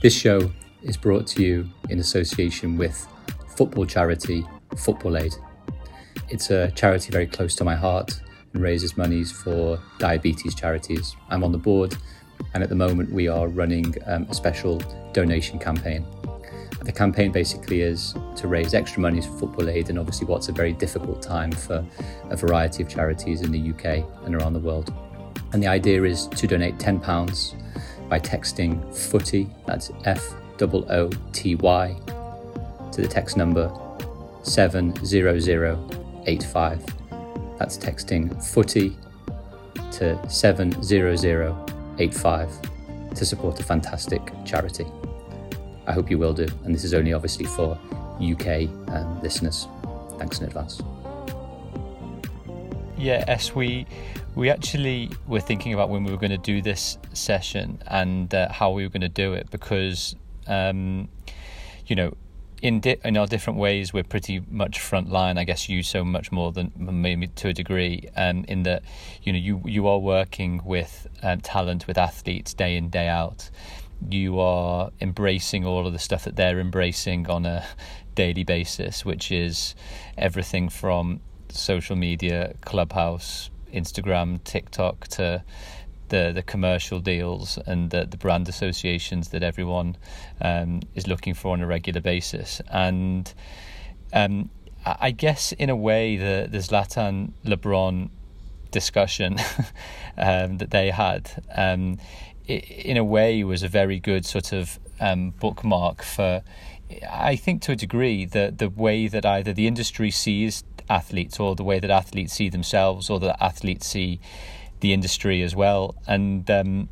This show is brought to you in association with football charity Football Aid. It's a charity very close to my heart and raises monies for diabetes charities. I'm on the board, and at the moment, we are running um, a special donation campaign. The campaign basically is to raise extra monies for Football Aid, and obviously, what's a very difficult time for a variety of charities in the UK and around the world. And the idea is to donate £10 by texting footy, that's F O O T Y, to the text number 70085. That's texting footy to 70085 to support a fantastic charity. I hope you will do, and this is only obviously for UK um, listeners. Thanks in advance. Yeah, we we actually were thinking about when we were going to do this session and uh, how we were going to do it because um, you know in di- in our different ways, we're pretty much frontline. I guess you so much more than maybe to a degree. Um, in that, you know, you you are working with um, talent, with athletes day in day out. You are embracing all of the stuff that they're embracing on a daily basis, which is everything from social media, Clubhouse, Instagram, TikTok to the the commercial deals and the, the brand associations that everyone um, is looking for on a regular basis. And um, I guess in a way the the Zlatan LeBron discussion um, that they had um, in a way was a very good sort of um, bookmark for I think to a degree the the way that either the industry sees athletes or the way that athletes see themselves or that athletes see the industry as well. And um,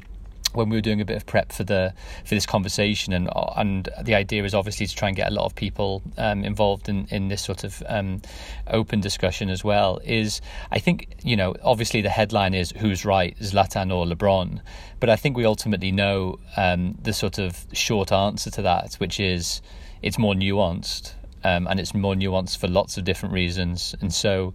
when we were doing a bit of prep for the for this conversation, and and the idea is obviously to try and get a lot of people um, involved in in this sort of um, open discussion as well. Is I think you know obviously the headline is who's right, Zlatan or LeBron, but I think we ultimately know um, the sort of short answer to that, which is it's more nuanced. Um, and it's more nuanced for lots of different reasons, and so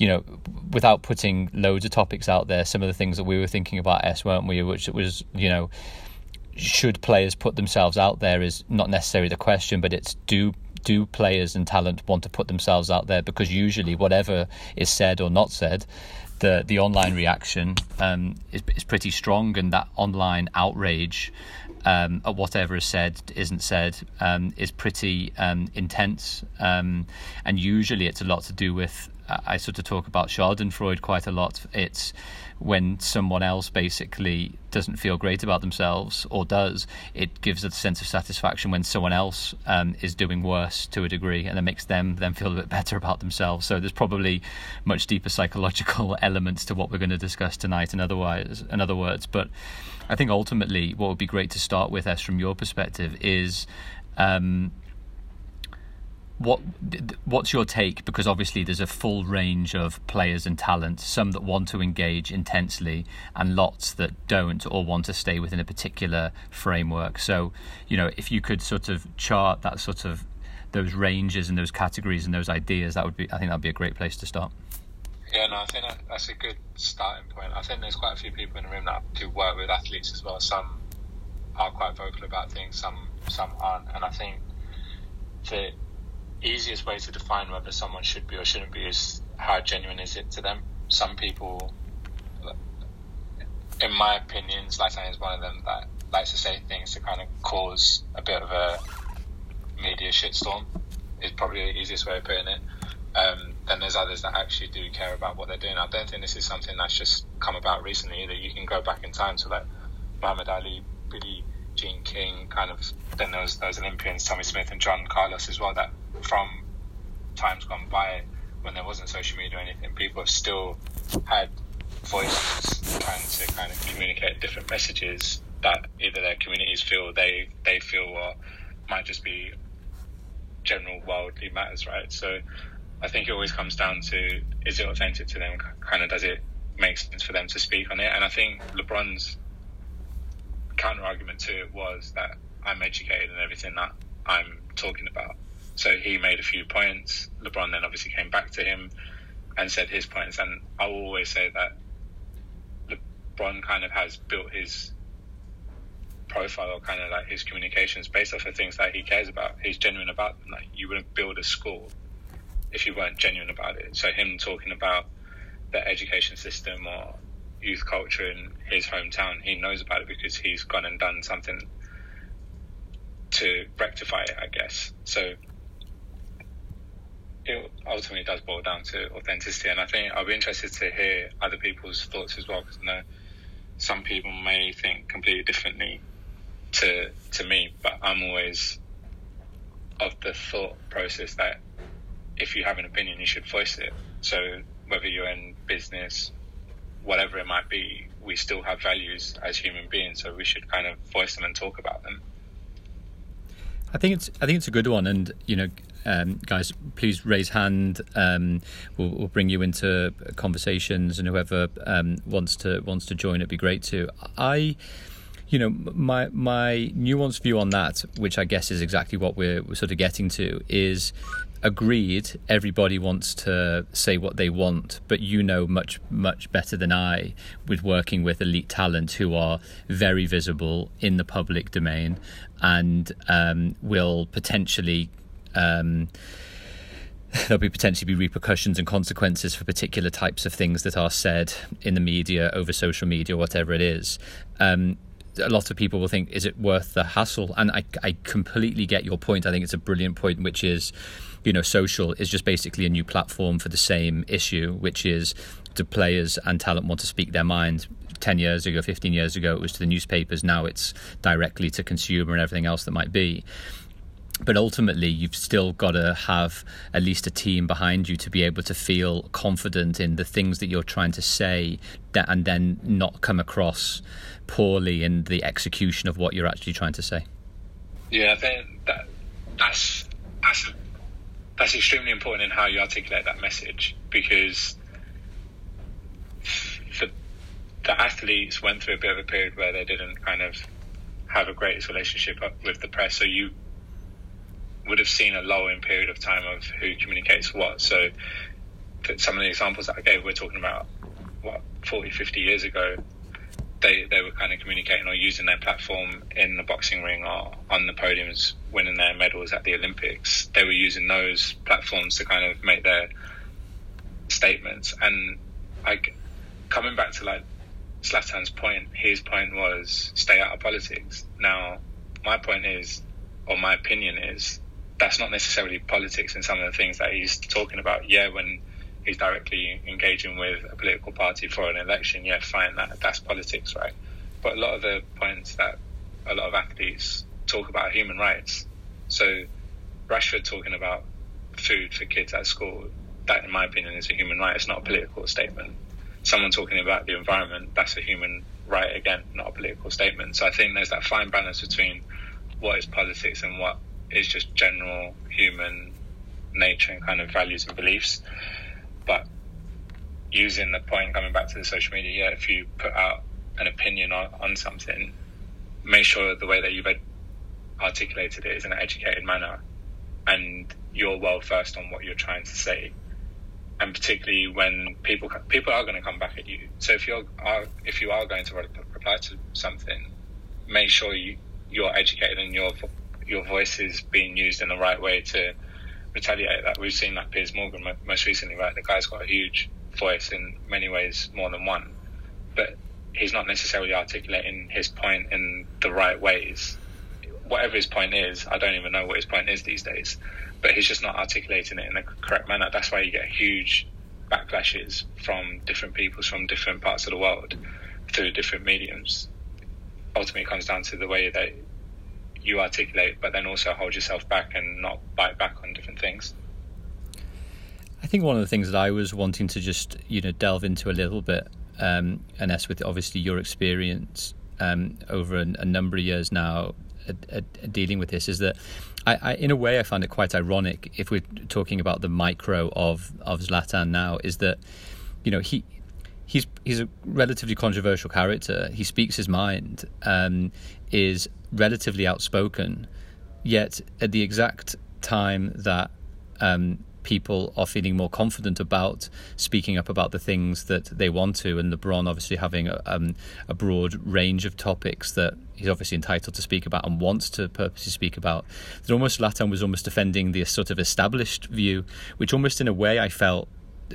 you know, without putting loads of topics out there, some of the things that we were thinking about S, weren't we? Which was, you know, should players put themselves out there is not necessarily the question, but it's do do players and talent want to put themselves out there? Because usually, whatever is said or not said, the the online reaction um, is is pretty strong, and that online outrage um, at whatever is said isn't said um, is pretty um, intense, um, and usually it's a lot to do with I sort of talk about Schadenfreude quite a lot. It's when someone else basically doesn't feel great about themselves or does, it gives a sense of satisfaction when someone else um, is doing worse to a degree, and it makes them then feel a bit better about themselves. So there's probably much deeper psychological elements to what we're going to discuss tonight. In otherwise, in other words, but I think ultimately what would be great to start with, as from your perspective, is. Um, what what's your take? Because obviously there's a full range of players and talent. Some that want to engage intensely, and lots that don't or want to stay within a particular framework. So, you know, if you could sort of chart that sort of those ranges and those categories and those ideas, that would be I think that'd be a great place to start. Yeah, no, I think that's a good starting point. I think there's quite a few people in the room that do work with athletes as well. Some are quite vocal about things, some some aren't, and I think that easiest way to define whether someone should be or shouldn't be is how genuine is it to them. Some people, in my opinion, Zlatan is one of them that likes to say things to kind of cause a bit of a media shitstorm. Is probably the easiest way of putting it. Um, then there's others that actually do care about what they're doing. I don't think this is something that's just come about recently either. You can go back in time to like Muhammad Ali, Billie Jean King, kind of. Then there was those Olympians, Tommie Smith and John Carlos as well, that from times gone by when there wasn't social media or anything, people still had voices trying to kind of communicate different messages that either their communities feel they they feel or might just be general worldly matters, right? So I think it always comes down to is it authentic to them? Kind of does it make sense for them to speak on it? And I think LeBron's counter argument to it was that I'm educated in everything that I'm talking about. So he made a few points. LeBron then obviously came back to him and said his points. And I will always say that LeBron kind of has built his profile kind of like his communications based off of things that he cares about. He's genuine about them. Like you wouldn't build a school if you weren't genuine about it. So him talking about the education system or youth culture in his hometown, he knows about it because he's gone and done something to rectify it, I guess. So it ultimately does boil down to authenticity, and I think I'll be interested to hear other people's thoughts as well because I know some people may think completely differently to to me, but I'm always of the thought process that if you have an opinion, you should voice it. So whether you're in business, whatever it might be, we still have values as human beings, so we should kind of voice them and talk about them. I think it's I think it's a good one, and you know, um, guys, please raise hand. Um, we'll, we'll, bring you into conversations, and whoever um, wants to wants to join, it'd be great too. I, you know, my my nuanced view on that, which I guess is exactly what we're, we're sort of getting to, is agreed everybody wants to say what they want but you know much much better than i with working with elite talent who are very visible in the public domain and um, will potentially um, there'll be potentially be repercussions and consequences for particular types of things that are said in the media over social media whatever it is. Um, a lot of people will think is it worth the hassle? And I, I completely get your point. I think it's a brilliant point which is you know social is just basically a new platform for the same issue which is do players and talent want to speak their mind. 10 years ago 15 years ago it was to the newspapers. Now it's directly to consumer and everything else that might be. But ultimately you've still got to have at least a team behind you to be able to feel confident in the things that you're trying to say and then not come across poorly in the execution of what you're actually trying to say. Yeah i think that that's that's that's extremely important in how you articulate that message because the, the athletes went through a bit of a period where they didn't kind of have a greatest relationship with the press so you would have seen a lowering period of time of who communicates what. So some of the examples that I gave, we're talking about what 40, 50 years ago. They they were kind of communicating or using their platform in the boxing ring or on the podiums, winning their medals at the Olympics. They were using those platforms to kind of make their statements. And like coming back to like Zlatan's point, his point was stay out of politics. Now, my point is, or my opinion is, that's not necessarily politics in some of the things that he's talking about. Yeah, when he's directly engaging with a political party for an election, yeah, fine, that that's politics, right? But a lot of the points that a lot of athletes talk about human rights. So Rashford talking about food for kids at school, that in my opinion is a human right. It's not a political statement. Someone talking about the environment, that's a human right again, not a political statement. So I think there's that fine balance between what is politics and what is just general human nature and kind of values and beliefs. But using the point coming back to the social media, yeah, if you put out an opinion on, on something, make sure the way that you've articulated it is in an educated manner and you're well versed on what you're trying to say. And particularly when people people are going to come back at you. So if you're are, if you are going to reply to something, make sure you you're educated and you're your voice is being used in the right way to retaliate that. We've seen that Piers Morgan most recently, right? The guy's got a huge voice in many ways, more than one, but he's not necessarily articulating his point in the right ways. Whatever his point is, I don't even know what his point is these days, but he's just not articulating it in the correct manner. That's why you get huge backlashes from different peoples from different parts of the world through different mediums. Ultimately, it comes down to the way that you articulate, but then also hold yourself back and not bite back on different things. I think one of the things that I was wanting to just you know delve into a little bit, um, and that's with obviously your experience um, over a, a, number of years now at, at dealing with this, is that I, I, in a way, I find it quite ironic if we're talking about the micro of of Zlatan now, is that you know he he's he's a relatively controversial character. He speaks his mind, um, is relatively outspoken, yet at the exact time that um, people are feeling more confident about speaking up about the things that they want to. And LeBron obviously having a, um, a broad range of topics that he's obviously entitled to speak about and wants to purposely speak about. That almost Zlatan was almost defending the sort of established view, which almost in a way I felt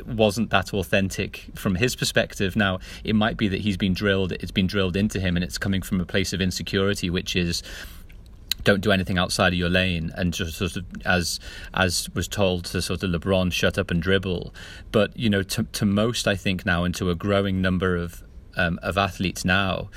wasn't that authentic from his perspective. Now, it might be that he's been drilled, it's been drilled into him, and it's coming from a place of insecurity, which is don't do anything outside of your lane and just sort of as as was told to sort of LeBron shut up and dribble but you know to to most I think now and to a growing number of um, of athletes now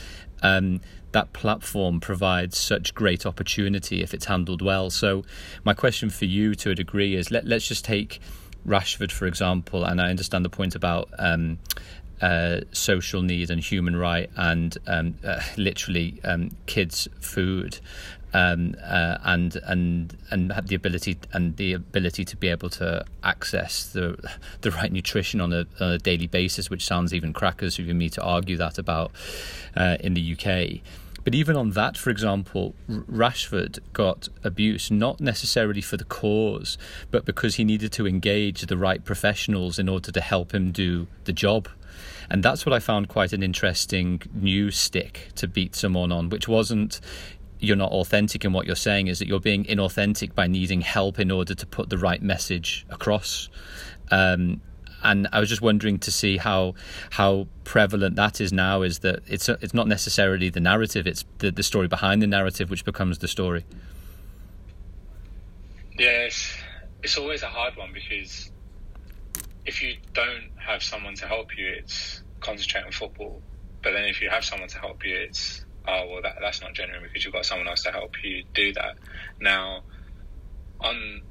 um, that platform provides such great opportunity if it's handled well so my question for you to a degree is let, let's just take Rashford for example and I understand the point about um, uh, social need and human right and um, uh, literally um, kids food um, uh, and and and the ability and the ability to be able to access the the right nutrition on a, on a daily basis, which sounds even crackers for me to argue that about uh, in the UK. But even on that, for example, Rashford got abuse not necessarily for the cause, but because he needed to engage the right professionals in order to help him do the job. And that's what I found quite an interesting new stick to beat someone on, which wasn't you're not authentic in what you're saying is that you're being inauthentic by needing help in order to put the right message across. Um, and I was just wondering to see how how prevalent that is now. Is that it's it's not necessarily the narrative; it's the, the story behind the narrative which becomes the story. Yes, it's always a hard one because if you don't have someone to help you, it's concentrate on football. But then if you have someone to help you, it's oh well that that's not genuine because you've got someone else to help you do that. Now, on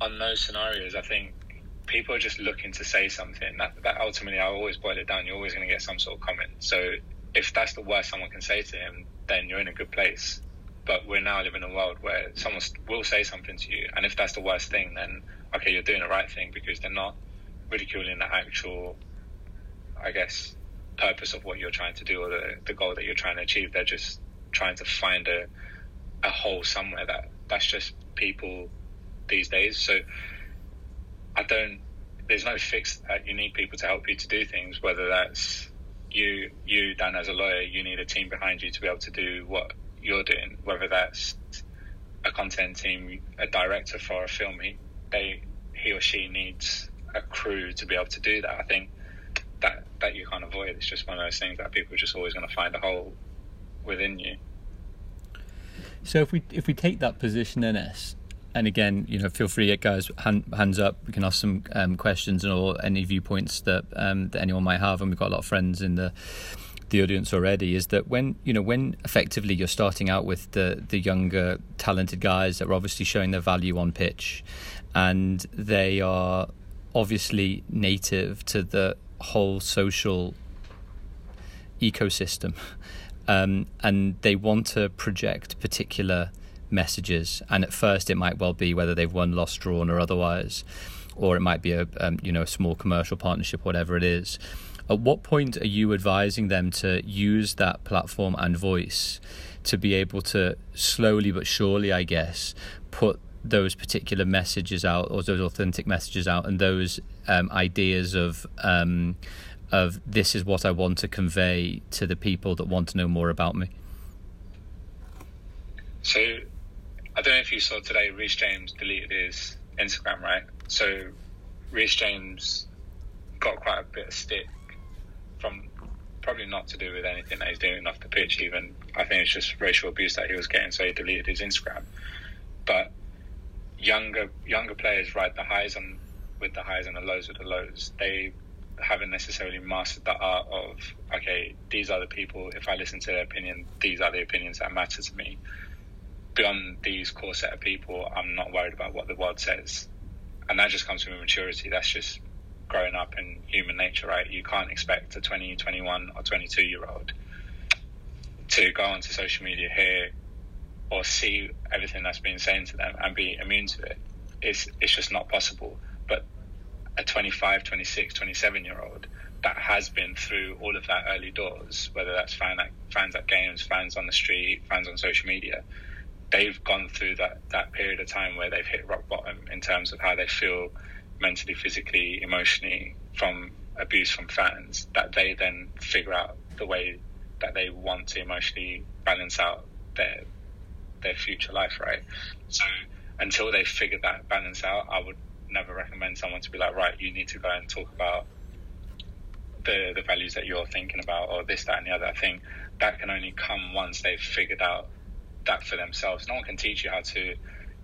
on those scenarios, I think people are just looking to say something. That that ultimately, I always boil it down. You're always going to get some sort of comment. So if that's the worst someone can say to him, then you're in a good place. But we're now living in a world where someone will say something to you, and if that's the worst thing, then okay, you're doing the right thing because they're not ridiculing the actual, I guess, purpose of what you're trying to do or the, the goal that you're trying to achieve. They're just trying to find a, a hole somewhere that that's just people these days. So I don't, there's no fix that you need people to help you to do things, whether that's you, you, Dan, as a lawyer, you need a team behind you to be able to do what you're doing, whether that's a content team, a director for a film, he, they, he or she needs a crew to be able to do that. I think that that you can't avoid. It's just one of those things that people are just always going to find a hole within you. So if we if we take that position in S, and again, you know, feel free, guys, hand, hands up. We can ask some um, questions or any viewpoints that um, that anyone might have, and we've got a lot of friends in the the audience already. Is that when you know when effectively you're starting out with the the younger talented guys that are obviously showing their value on pitch, and they are obviously native to the whole social ecosystem. Um, and they want to project particular messages. And at first, it might well be whether they've won, lost, drawn, or otherwise, or it might be a um, you know a small commercial partnership, whatever it is. At what point are you advising them to use that platform and voice to be able to slowly but surely, I guess, put those particular messages out or those authentic messages out and those um, ideas of um, of this is what I want to convey to the people that want to know more about me. So I don't know if you saw today, Reece James deleted his Instagram, right? So Reece James got quite a bit of stick from probably not to do with anything that he's doing off the pitch. Even I think it's just racial abuse that he was getting, so he deleted his Instagram. But younger younger players ride the highs on with the highs and the lows with the lows. They haven't necessarily mastered the art of okay, these are the people. If I listen to their opinion, these are the opinions that matter to me. Beyond these core set of people, I'm not worried about what the world says, and that just comes from maturity. That's just growing up in human nature, right? You can't expect a 20, 21, or 22 year old to go onto social media here or see everything that's been saying to them and be immune to it. It's, it's just not possible. But a 25, 26, 27 year old that has been through all of that early doors, whether that's fan at, fans at games, fans on the street, fans on social media, they've gone through that, that period of time where they've hit rock bottom in terms of how they feel mentally, physically, emotionally from abuse from fans, that they then figure out the way that they want to emotionally balance out their their future life, right? So until they figure that balance out, I would never recommend someone to be like, right, you need to go and talk about the the values that you're thinking about, or this, that, and the other. I think that can only come once they've figured out that for themselves. No one can teach you how to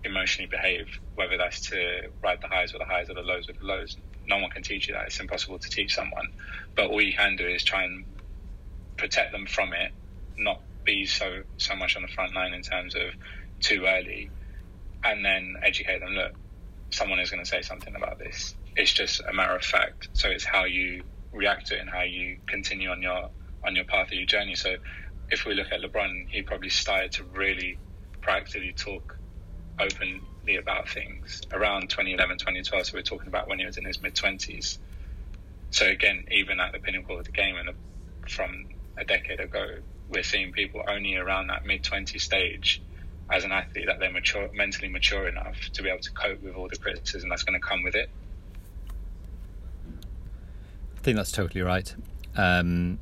emotionally behave, whether that's to ride the highs or the highs or the lows with the lows. No one can teach you that. It's impossible to teach someone. But all you can do is try and protect them from it, not be so so much on the front line in terms of too early, and then educate them. Look, someone is going to say something about this. It's just a matter of fact. So it's how you react to it and how you continue on your on your path of your journey. So if we look at LeBron, he probably started to really proactively talk openly about things around 2011, 2012. So we're talking about when he was in his mid 20s. So again, even at the pinnacle of the game and from a decade ago, we're seeing people only around that mid 20 stage as an athlete that they're mature, mentally mature enough to be able to cope with all the criticism that's going to come with it. I think that's totally right. Um,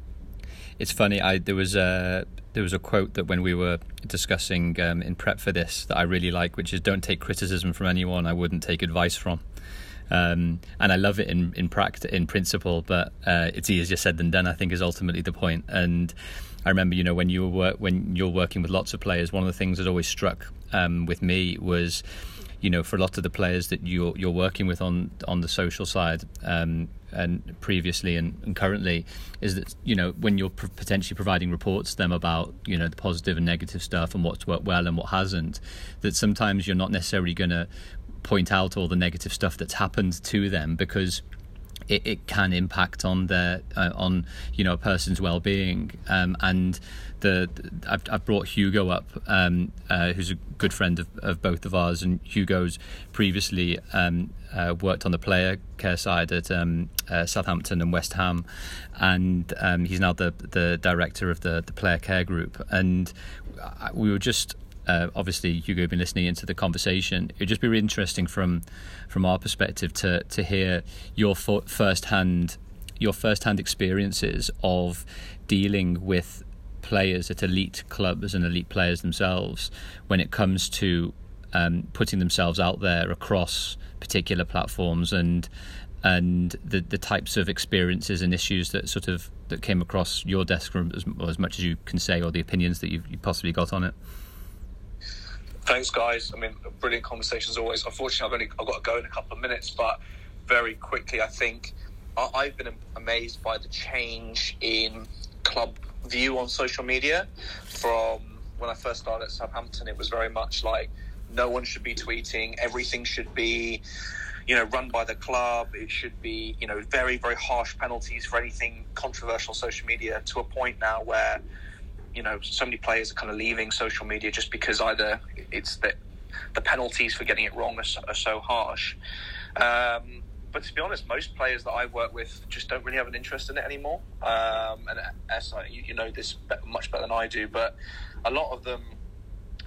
it's funny. I there was a there was a quote that when we were discussing um, in prep for this that I really like, which is "Don't take criticism from anyone I wouldn't take advice from." Um, and I love it in in practice, in principle, but uh, it's easier said than done. I think is ultimately the point. And I remember, you know, when you were when you're working with lots of players, one of the things that always struck um, with me was you know, for a lot of the players that you're you're working with on on the social side, um, and previously and, and, currently, is that you know when you're potentially providing reports to them about you know the positive and negative stuff and what's worked well and what hasn't, that sometimes you're not necessarily going to point out all the negative stuff that's happened to them because it, it can impact on their uh, on you know a person's well-being. Um, and the, the I've, I've, brought Hugo up um, uh, who's a good friend of, of, both of ours. And Hugo's previously um, uh, worked on the player care side at um, uh, Southampton and West Ham. And um, he's now the the director of the the player care group. And we were just uh, obviously Hugo been listening into the conversation. It'd just be really interesting from from our perspective to to hear your first hand your first hand experiences of dealing with players at elite clubs and elite players themselves when it comes to um, putting themselves out there across particular platforms and and the the types of experiences and issues that sort of that came across your desk as, as much as you can say or the opinions that you've you possibly got on it. Thanks, guys. I mean, brilliant conversation as always. Unfortunately, I've only I've got to go in a couple of minutes, but very quickly, I think I've been amazed by the change in club view on social media. From when I first started at Southampton, it was very much like no one should be tweeting. Everything should be, you know, run by the club. It should be, you know, very very harsh penalties for anything controversial social media. To a point now where you know, so many players are kind of leaving social media just because either it's that the penalties for getting it wrong are so, are so harsh. Um, but to be honest, most players that I work with just don't really have an interest in it anymore. Um, and as you, you know this much better than I do, but a lot of them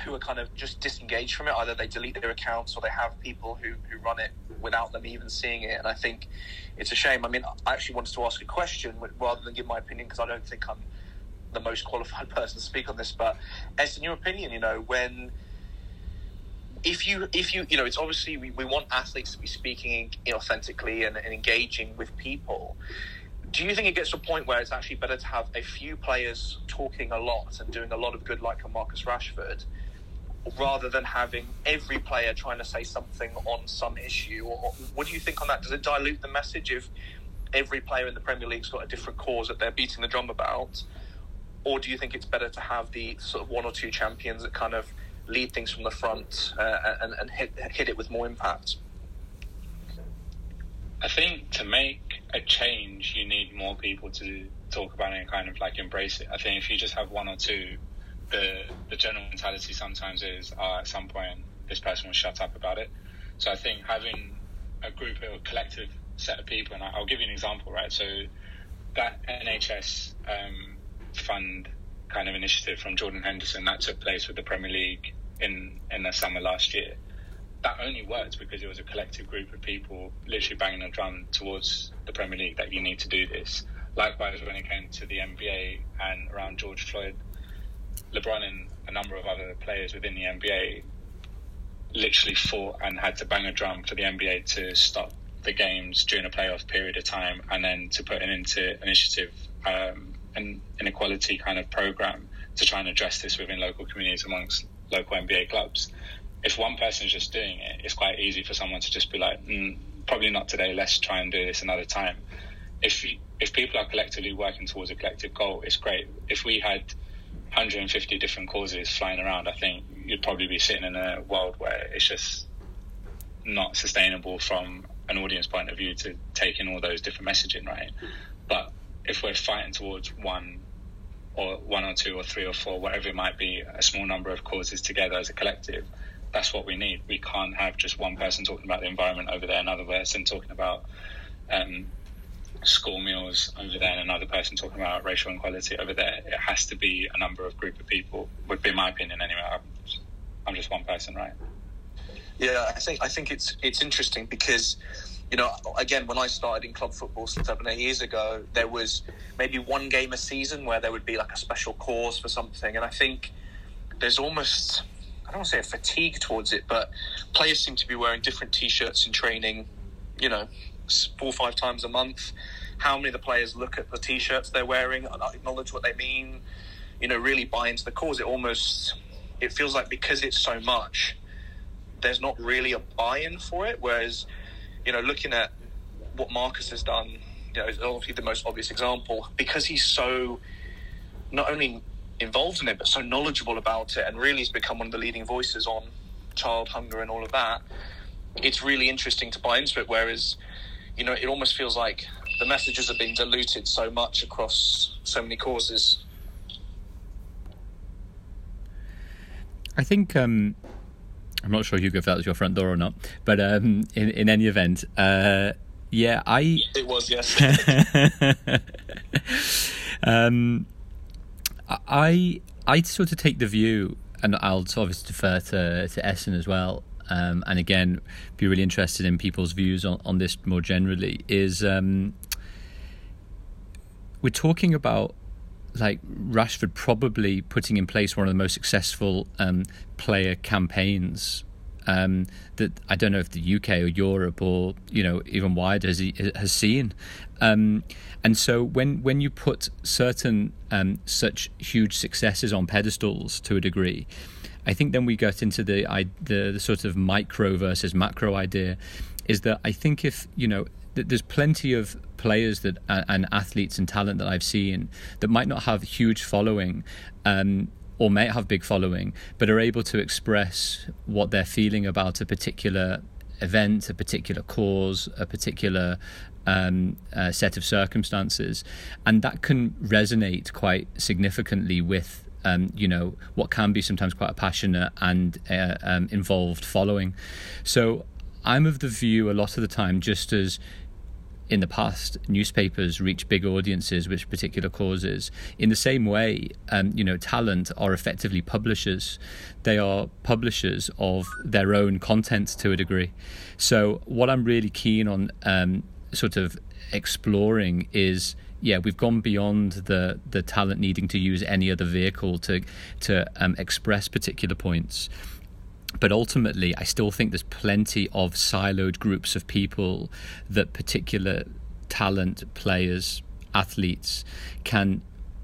who are kind of just disengaged from it, either they delete their accounts or they have people who, who run it without them even seeing it. And I think it's a shame. I mean, I actually wanted to ask a question rather than give my opinion because I don't think I'm the most qualified person to speak on this, but as in your opinion, you know, when if you if you you know, it's obviously we, we want athletes to be speaking authentically and, and engaging with people. Do you think it gets to a point where it's actually better to have a few players talking a lot and doing a lot of good, like a Marcus Rashford, rather than having every player trying to say something on some issue? Or what do you think on that? Does it dilute the message if every player in the Premier League's got a different cause that they're beating the drum about? or do you think it's better to have the sort of one or two champions that kind of lead things from the front uh, and, and hit hit it with more impact? I think to make a change, you need more people to talk about it and kind of like embrace it. I think if you just have one or two, the the general mentality sometimes is uh, at some point this person will shut up about it. So I think having a group or a collective set of people, and I'll give you an example, right? So that NHS um, fund kind of initiative from Jordan Henderson that took place with the Premier League in in the summer last year. that only worked because it was a collective group of people literally banging a drum towards the Premier League that you need to do this. Likewise, when it came to the NBA and around George Floyd, LeBron and a number of other players within the NBA literally fought and had to bang a drum for the NBA to stop the games during a playoff period of time and then to put an into initiative um, an inequality kind of program to try and address this within local communities amongst local NBA clubs. If one person is just doing it, it's quite easy for someone to just be like, mm, probably not today. Let's try and do this another time. If if people are collectively working towards a collective goal, it's great. If we had 150 different causes flying around, I think you'd probably be sitting in a world where it's just not sustainable from an audience point of view to take in all those different messaging, right? But if we're fighting towards one or one or two or three or four, whatever it might be, a small number of causes together as a collective, that's what we need. We can't have just one person talking about the environment over there, another person talking about um, school meals over there, and another person talking about racial inequality over there. It has to be a number of group of people. Would be my opinion anyway. I'm just, I'm just one person, right? Yeah, I think I think it's it's interesting because you know, again, when I started in club football seven, eight years ago, there was maybe one game a season where there would be like a special cause for something. And I think there's almost, I don't want to say a fatigue towards it, but players seem to be wearing different t shirts in training, you know, four or five times a month. How many of the players look at the t shirts they're wearing, and acknowledge what they mean, you know, really buy into the cause? It almost, it feels like because it's so much, there's not really a buy in for it. Whereas, you know, looking at what Marcus has done, you know, is obviously the most obvious example because he's so not only involved in it but so knowledgeable about it and really has become one of the leading voices on child hunger and all of that. It's really interesting to buy into it. Whereas, you know, it almost feels like the messages are being diluted so much across so many causes. I think um, I'm not sure, Hugo, if that was your front door or not. But um, in in any event, uh, yeah, I. It was yes. um, I I sort of take the view, and I'll obviously defer to to Essen as well. Um, and again, be really interested in people's views on, on this more generally. Is um, we're talking about like Rashford probably putting in place one of the most successful um, player campaigns um, that I don't know if the UK or Europe or you know even wider has, has seen. Um, and so when when you put certain um, such huge successes on pedestals to a degree, I think then we get into the, the the sort of micro versus macro idea. Is that I think if you know there's plenty of players that and athletes and talent that I've seen that might not have huge following. Um, or may have big following, but are able to express what they're feeling about a particular event, a particular cause, a particular um, uh, set of circumstances, and that can resonate quite significantly with. Um, you know what can be sometimes quite a passionate and uh, um, involved following. So I'm of the view a lot of the time, just as in the past, newspapers reach big audiences with particular causes. In the same way, um, you know, talent are effectively publishers. They are publishers of their own content to a degree. So, what I'm really keen on, um, sort of exploring, is yeah, we've gone beyond the the talent needing to use any other vehicle to to um, express particular points but ultimately, I still think there's plenty of siloed groups of people that particular talent players, athletes can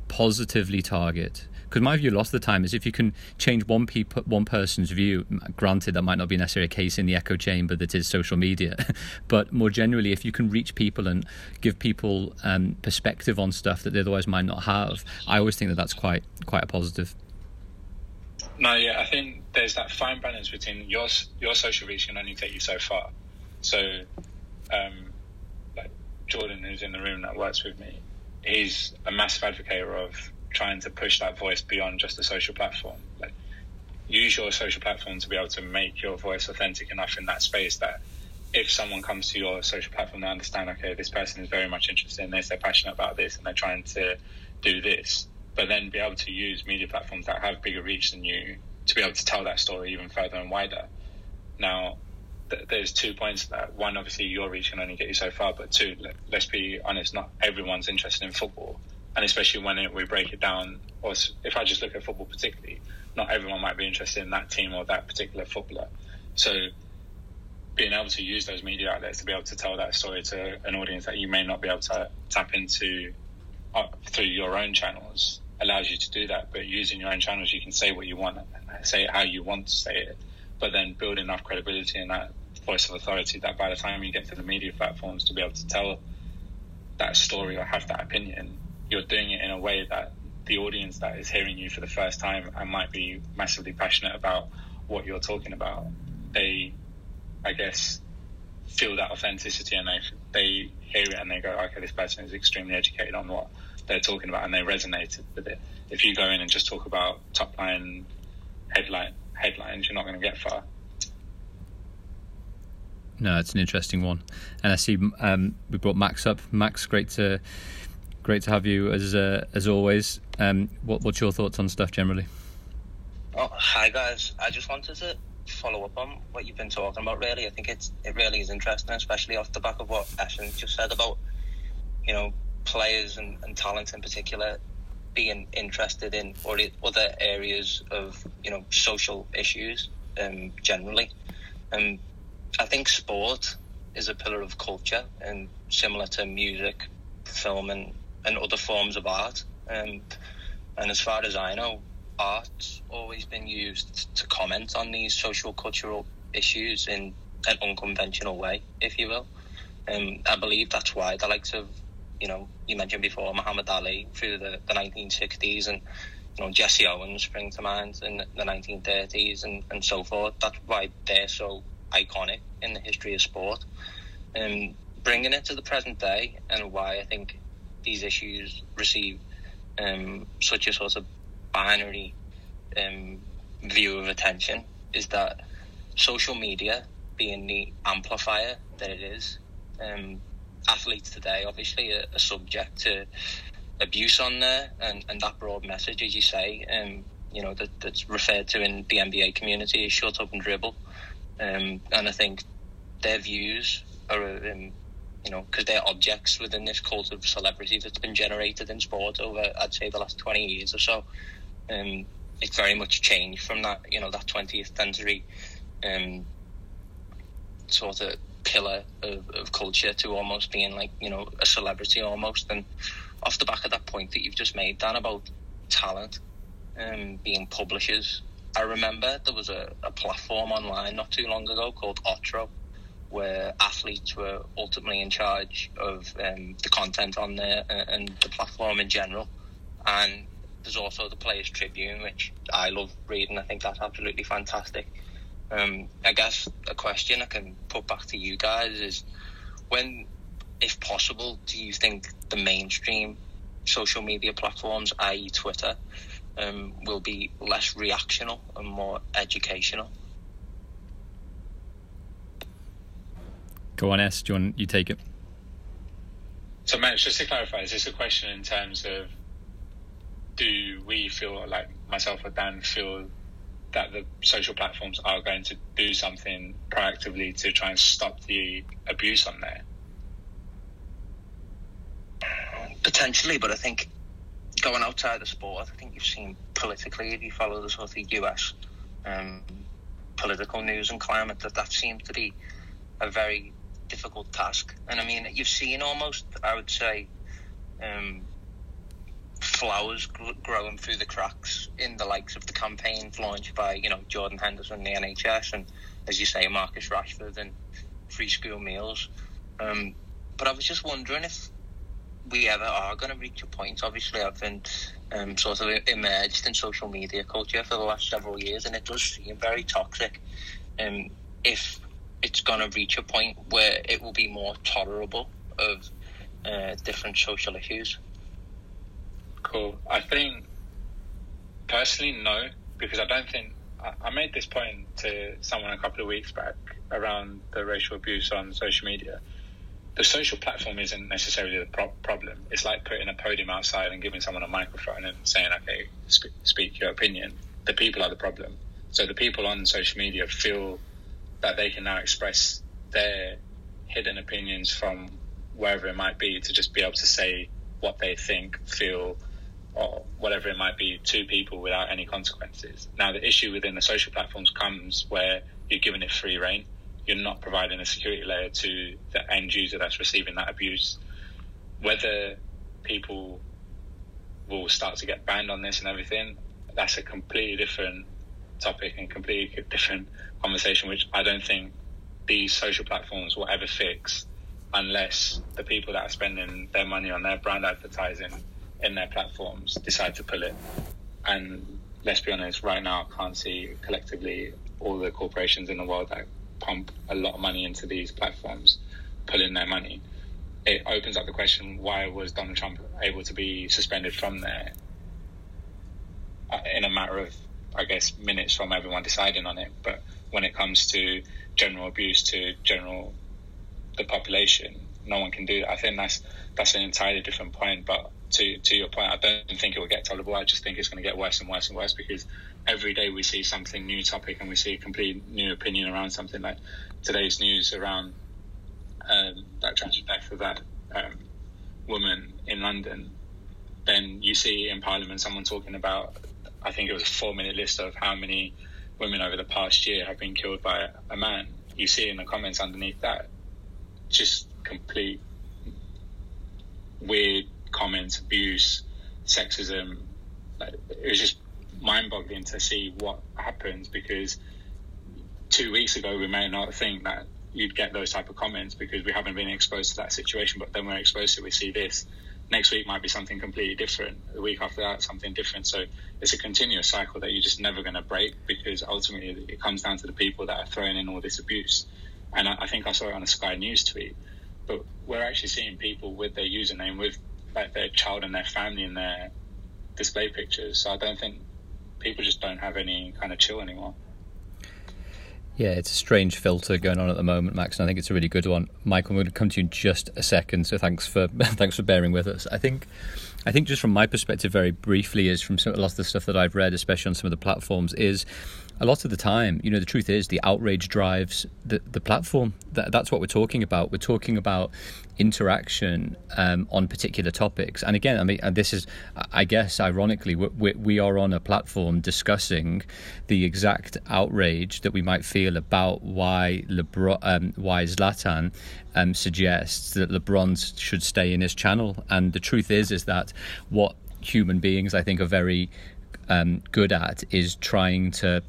positively target. Because my view, a lot of the time, is if you can change one people, one person's view. Granted, that might not be necessarily a case in the echo chamber that is social media, but more generally, if you can reach people and give people um, perspective on stuff that they otherwise might not have, I always think that that's quite quite a positive. No, yeah, I think there's that fine balance between your your social reach can only take you so far. So, um, like Jordan, who's in the room that works with me, he's a massive advocate of trying to push that voice beyond just a social platform. Like, use your social platform to be able to make your voice authentic enough in that space that if someone comes to your social platform, they understand, okay, this person is very much interested in this, they're passionate about this, and they're trying to do this but then be able to use media platforms that have bigger reach than you to be able to tell that story even further and wider. Now, th- there's two points to that. One, obviously, your reach can only get you so far, but two, let, us be honest, not everyone's interested in football, and especially when it, we break it down. Or if I just look at football particularly, not everyone might be interested in that team or that particular footballer. So being able to use those media outlets to be able to tell that story to an audience that you may not be able to tap into uh, through your own channels allows you to do that. But using your own channels, you can say what you want, say it how you want to say it, but then build enough credibility and that voice of authority that by the time you get to the media platforms to be able to tell that story or have that opinion, you're doing it in a way that the audience that is hearing you for the first time and might be massively passionate about what you're talking about, they, I guess, feel that authenticity and they they hear it and they go, okay, this person is extremely educated on what they're talking about and they resonated with it. If you go in and just talk about top line headline headlines, you're not going to get far. No, it's an interesting one, and I see um, we brought Max up. Max, great to great to have you as uh, as always. Um, what, what's your thoughts on stuff generally? Oh, hi guys. I just wanted to follow up on what you've been talking about. Really, I think it's it really is interesting, especially off the back of what Ashton just said about you know players and, and talent in particular being interested in or other areas of you know social issues um, generally. Um, I think sport is a pillar of culture and similar to music, film, and, and other forms of art. Um, and as far as I know, art's always been used to comment on these social cultural issues in an unconventional way, if you will. Um, I believe that's why the likes of, you know, you mentioned before Muhammad Ali through the, the 1960s and, you know, Jesse Owens spring to mind in the 1930s and, and so forth. That's why they're so iconic in the history of sport. Um, bringing it to the present day and why I think these issues receive um, such a sort of binary um, view of attention is that social media being the amplifier that it is, um, athletes today obviously are, are, subject to abuse on there and, and that broad message, as you say, um, you know, that, that's referred to in the NBA community is shut up and dribble. Um, and I think their views are, um, you know, because they're objects within this cult of celebrity that's been generated in sport over, I'd say, the last 20 years or so. Um, it's very much changed from that, you know, that 20th century um, sort of pillar of, of culture to almost being like, you know, a celebrity almost. And off the back of that point that you've just made, Dan, about talent um, being publishers I remember there was a, a platform online not too long ago called Otro, where athletes were ultimately in charge of um, the content on there and, and, the platform in general. And there's also the Players Tribune, which I love reading. I think that's absolutely fantastic. Um, I guess a question I can put back to you guys is when, if possible, do you think the mainstream social media platforms, i.e., Twitter, um, will be less reactional and more educational. Go on, S. Do you want you take it? So, Max, just to clarify, is this a question in terms of do we feel like myself or Dan feel that the social platforms are going to do something proactively to try and stop the abuse on there? Potentially, but I think going outside the sport, I think you've seen politically, if you follow the sort of US um, political news and climate, that that seems to be a very difficult task. And I mean, you've seen almost, I would say, um, flowers growing through the cracks in the likes of the campaigns launched by, you know, Jordan Henderson, the NHS, and as you say, Marcus Rashford and free school meals. Um, but I was just wondering if we ever are going to reach a point. Obviously, I've been um, sort of emerged in social media culture for the last several years, and it does seem very toxic. Um, if it's going to reach a point where it will be more tolerable of uh, different social issues. I think personally, no, because I don't think I made this point to someone a couple of weeks back around the racial abuse on social media the social platform isn't necessarily the pro- problem. It's like putting a podium outside and giving someone a microphone and saying, okay, sp- speak your opinion. The people are the problem. So the people on social media feel that they can now express their hidden opinions from wherever it might be to just be able to say what they think, feel, or whatever it might be to people without any consequences. Now, the issue within the social platforms comes where you're giving it free rein. You're not providing a security layer to the end user that's receiving that abuse. Whether people will start to get banned on this and everything, that's a completely different topic and completely different conversation, which I don't think these social platforms will ever fix unless the people that are spending their money on their brand advertising in their platforms decide to pull it. And let's be honest, right now I can't see collectively all the corporations in the world that pump a lot of money into these platforms pulling their money. It opens up the question why was Donald Trump able to be suspended from there uh, in a matter of, I guess, minutes from everyone deciding on it. But when it comes to general abuse to general the population, no one can do that. I think that's that's an entirely different point. But to to your point, I don't think it will get tolerable. I just think it's going to get worse and worse and worse because every day we see something new topic and we see a complete new opinion around something like today's news around um, that tragic death of that um, woman in London. Then you see in Parliament someone talking about, I think it was a four minute list of how many women over the past year have been killed by a man. You see in the comments underneath that just complete weird comments, abuse, sexism. it was just mind-boggling to see what happens because two weeks ago we may not think that you'd get those type of comments because we haven't been exposed to that situation. But then we're exposed to it, we see this. Next week might be something completely different. The week after that, something different. So it's a continuous cycle that you're just never going to break because ultimately it comes down to the people that are throwing in all this abuse. And I, I think I saw it on a Sky News tweet. But we're actually seeing people with their username, with like their child and their family in their display pictures. So I don't think people just don't have any kind of chill anymore. Yeah, it's a strange filter going on at the moment, Max, and I think it's a really good one. Michael, I'm going to come to you in just a second, so thanks for thanks for bearing with us. I think, I think just from my perspective, very briefly, is from some, a lot of the stuff that I've read, especially on some of the platforms, is a lot of the time, you know, the truth is the outrage drives the, the platform. That, that's what we're talking about. We're talking about interaction um, on particular topics. And again, I mean, this is, I guess, ironically, we, we are on a platform discussing the exact outrage that we might feel about why LeBron, um, why Zlatan um, suggests that LeBron should stay in his channel. And the truth is, is that what human beings, I think, are very um, good at is trying to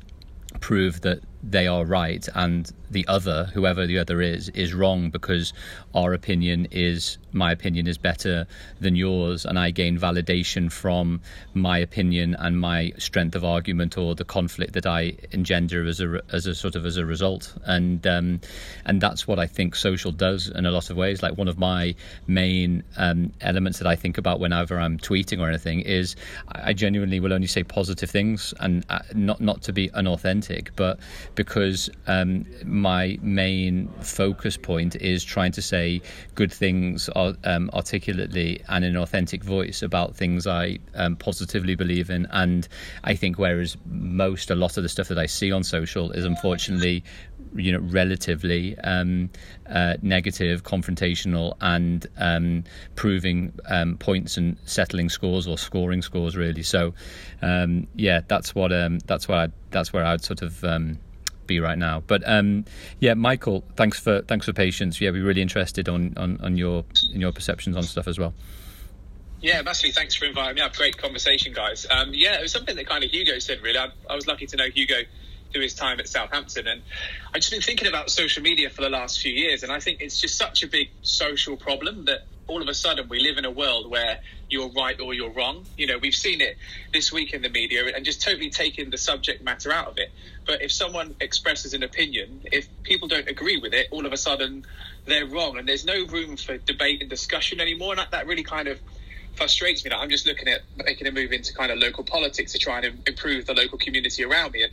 prove that they are right and the other, whoever the other is, is wrong because our opinion is my opinion is better than yours, and I gain validation from my opinion and my strength of argument or the conflict that I engender as a as a sort of as a result, and um, and that's what I think social does in a lot of ways. Like one of my main um, elements that I think about whenever I'm tweeting or anything is I genuinely will only say positive things and uh, not not to be unauthentic, but because um, my main focus point is trying to say good things um, articulately and in an authentic voice about things I um, positively believe in. And I think whereas most, a lot of the stuff that I see on social is unfortunately you know relatively um, uh, negative, confrontational, and um, proving um, points and settling scores or scoring scores really. So um, yeah, that's what um, that's what I, that's where I'd sort of um, be right now. But um, yeah, Michael, thanks for thanks for patience. Yeah, we're really interested on, on, on your in your perceptions on stuff as well. Yeah, massively. Thanks for inviting me up. Great conversation, guys. Um, yeah, it was something that kind of Hugo said. Really, I, I was lucky to know Hugo through his time at Southampton, and I've just been thinking about social media for the last few years, and I think it's just such a big social problem that all of a sudden we live in a world where you're right or you're wrong. You know, we've seen it this week in the media and just totally taking the subject matter out of it. But if someone expresses an opinion, if people don't agree with it, all of a sudden they're wrong and there's no room for debate and discussion anymore. And that, that really kind of frustrates me I'm just looking at making a move into kind of local politics to try and improve the local community around me. And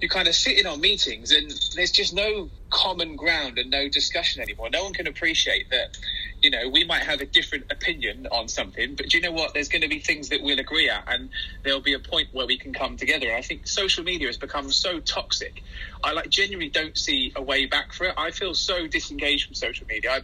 you kind of sit in on meetings and there's just no common ground and no discussion anymore. No one can appreciate that you know, we might have a different opinion on something, but do you know what? There's going to be things that we'll agree at, and there'll be a point where we can come together. And I think social media has become so toxic. I like genuinely don't see a way back for it. I feel so disengaged from social media. I,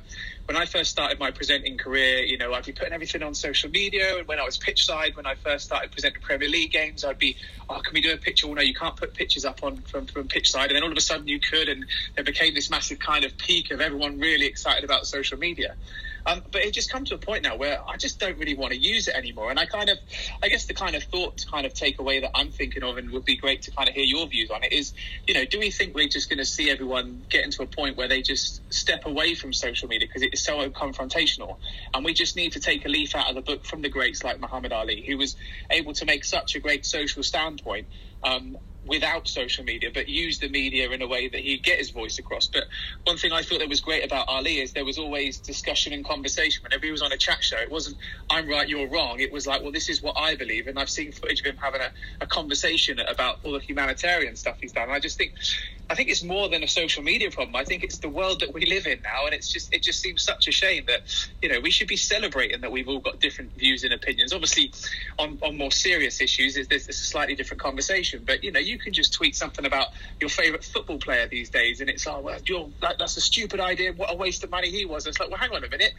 when I first started my presenting career, you know, I'd be putting everything on social media. And when I was pitch side, when I first started presenting Premier League games, I'd be, oh, can we do a picture? Well, no, you can't put pictures up on from, from pitch side. And then all of a sudden you could, and there became this massive kind of peak of everyone really excited about social media. Um, but it just come to a point now where I just don't really want to use it anymore. And I kind of, I guess the kind of thought to kind of take away that I'm thinking of and would be great to kind of hear your views on it is, you know, do we think we're just going to see everyone get into a point where they just step away from social media because it is so confrontational? And we just need to take a leaf out of the book from the greats like Muhammad Ali, who was able to make such a great social standpoint. Um, without social media, but use the media in a way that he'd get his voice across. But one thing I thought that was great about Ali is there was always discussion and conversation. Whenever he was on a chat show, it wasn't "I'm right, you're wrong." It was like, "Well, this is what I believe," and I've seen footage of him having a, a conversation about all the humanitarian stuff he's done. And I just think I think it's more than a social media problem. I think it's the world that we live in now, and it's just it just seems such a shame that you know we should be celebrating that we've all got different views and opinions. Obviously, on, on more serious issues, it's, it's a slightly different conversation. But you know, you can just tweet something about your favourite football player these days, and it's like, well, you're, that, that's a stupid idea. What a waste of money he was. And it's like, well, hang on a minute.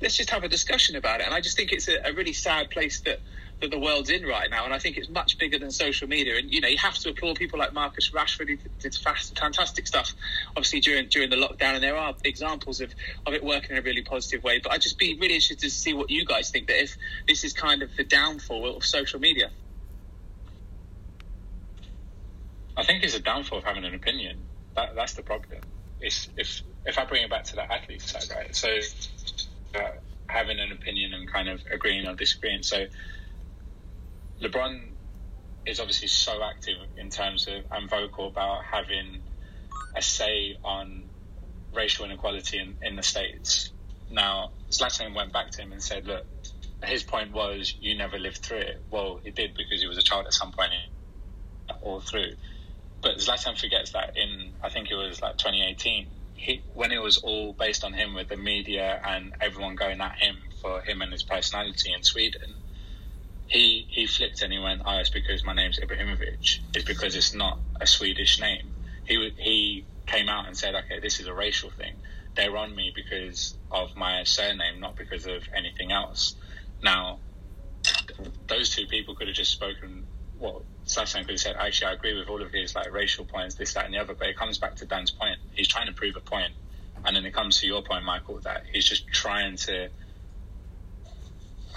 Let's just have a discussion about it. And I just think it's a, a really sad place that that the world's in right now, and I think it's much bigger than social media. And you know, you have to applaud people like Marcus Rashford who did fast, fantastic stuff, obviously during during the lockdown, and there are examples of, of it working in a really positive way. But I'd just be really interested to see what you guys think that if this is kind of the downfall of social media. I think it's a downfall of having an opinion. That, that's the problem. It's, if if I bring it back to the athlete side, right? So uh, having an opinion and kind of agreeing or disagreeing. So LeBron is obviously so active in terms of and vocal about having a say on racial inequality in, in the states. Now, Zlatan went back to him and said, "Look, his point was you never lived through it." Well, he did because he was a child at some point all through. But Zlatan forgets that in I think it was like 2018, he, when it was all based on him with the media and everyone going at him for him and his personality in Sweden he he flipped and he went, "Oh, it's because my name's Ibrahimovic. It's because it's not a Swedish name." He he came out and said, "Okay, this is a racial thing. They're on me because of my surname, not because of anything else." Now, those two people could have just spoken. Well, Could have said, "Actually, I agree with all of his like racial points, this, that, and the other." But it comes back to Dan's point. He's trying to prove a point, and then it comes to your point, Michael, that he's just trying to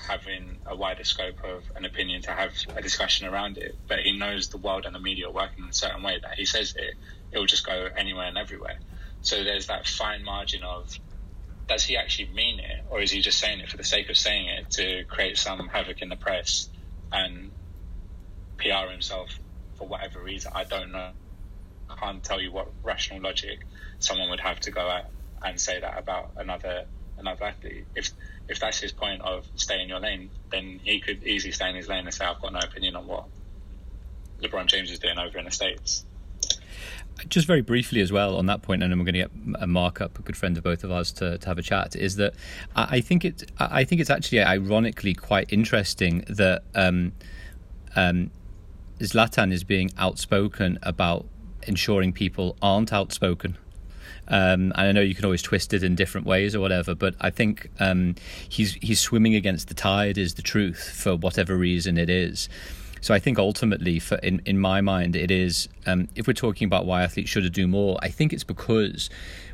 having a wider scope of an opinion to have a discussion around it. But he knows the world and the media are working in a certain way that he says it, it will just go anywhere and everywhere. So there's that fine margin of does he actually mean it or is he just saying it for the sake of saying it to create some havoc in the press and PR himself for whatever reason? I don't know. I can't tell you what rational logic someone would have to go at and say that about another another athlete. If if that's his point of stay in your lane, then he could easily stay in his lane and say, I've got no opinion on what LeBron James is doing over in the States. Just very briefly as well on that point, and then we're going to get a markup, a good friend of both of us, to, to have a chat. Is that I think it? I think it's actually ironically quite interesting that um, um, Zlatan is being outspoken about ensuring people aren't outspoken um, and I know you can always twist it in different ways or whatever, but I think um, he's he's swimming against the tide is the truth for whatever reason it is. So I think ultimately, for in in my mind, it is um, if we're talking about why athletes should do more, I think it's because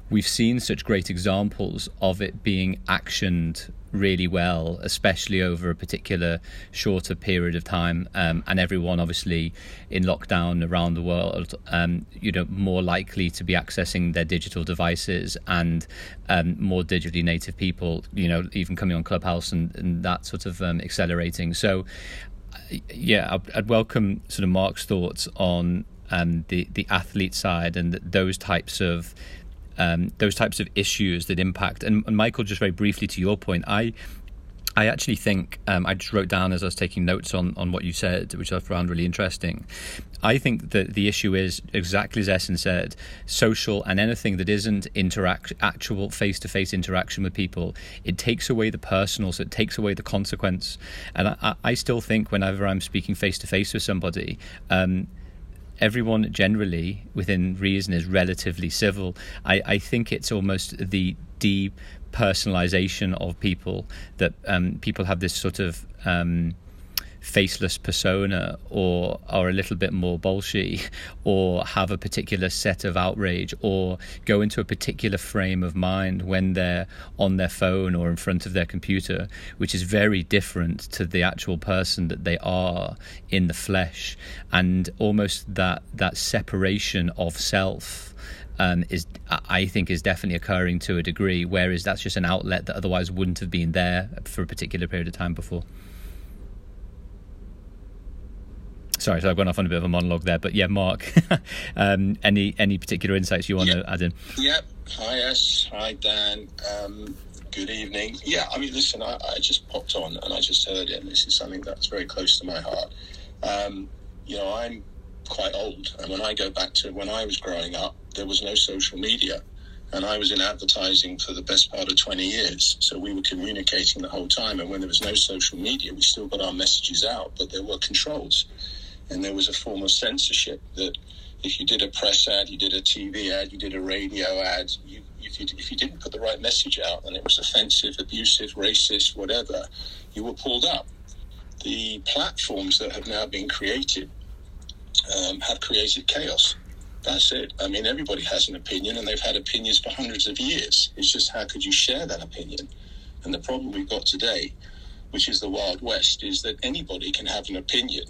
we've seen such great examples of it being actioned really well, especially over a particular shorter period of time. Um, and everyone, obviously, in lockdown around the world, um, you know, more likely to be accessing their digital devices and um, more digitally native people, you know, even coming on Clubhouse and, and that sort of um, accelerating. So, yeah, I'd, I'd welcome sort of Mark's thoughts on um, the the athlete side and those types of um, those types of issues that impact. And, and, Michael, just very briefly to your point, I I actually think um, I just wrote down as I was taking notes on, on what you said, which I found really interesting. I think that the issue is exactly as Essen said, social and anything that isn't interact actual face to face interaction with people. It takes away the personal, so it takes away the consequence. And I, I still think whenever I'm speaking face to face with somebody. Um, everyone generally within reason is relatively civil. I, I think it's almost the depersonalization of people that um, people have this sort of um, faceless persona or are a little bit more bolshy or have a particular set of outrage or go into a particular frame of mind when they're on their phone or in front of their computer which is very different to the actual person that they are in the flesh and almost that that separation of self um, is I think is definitely occurring to a degree, whereas that's just an outlet that otherwise wouldn't have been there for a particular period of time before. Sorry, so I've gone off on a bit of a monologue there, but yeah, Mark, um, any any particular insights you want to add in? Yep. Hi, S. Hi, Dan. Um, good evening. Yeah, I mean, listen, I, I, just popped on and I just heard it, and this is something that's very close to my heart. Um, you know, I'm quite old, and when I go back to when I was growing up, there was no social media. And I was in advertising for the best part of 20 years. So we were communicating the whole time. And when there was no social media, we still got our messages out, but there were controls and there was a form of censorship that if you did a press ad, you did a TV ad, you did a radio ad, you, if, you, if you didn't put the right message out and it was offensive, abusive, racist, whatever, you were pulled up. The platforms that have now been created um, have created chaos. That's it. I mean, everybody has an opinion, and they've had opinions for hundreds of years. It's just how could you share that opinion? And the problem we've got today, which is the Wild West, is that anybody can have an opinion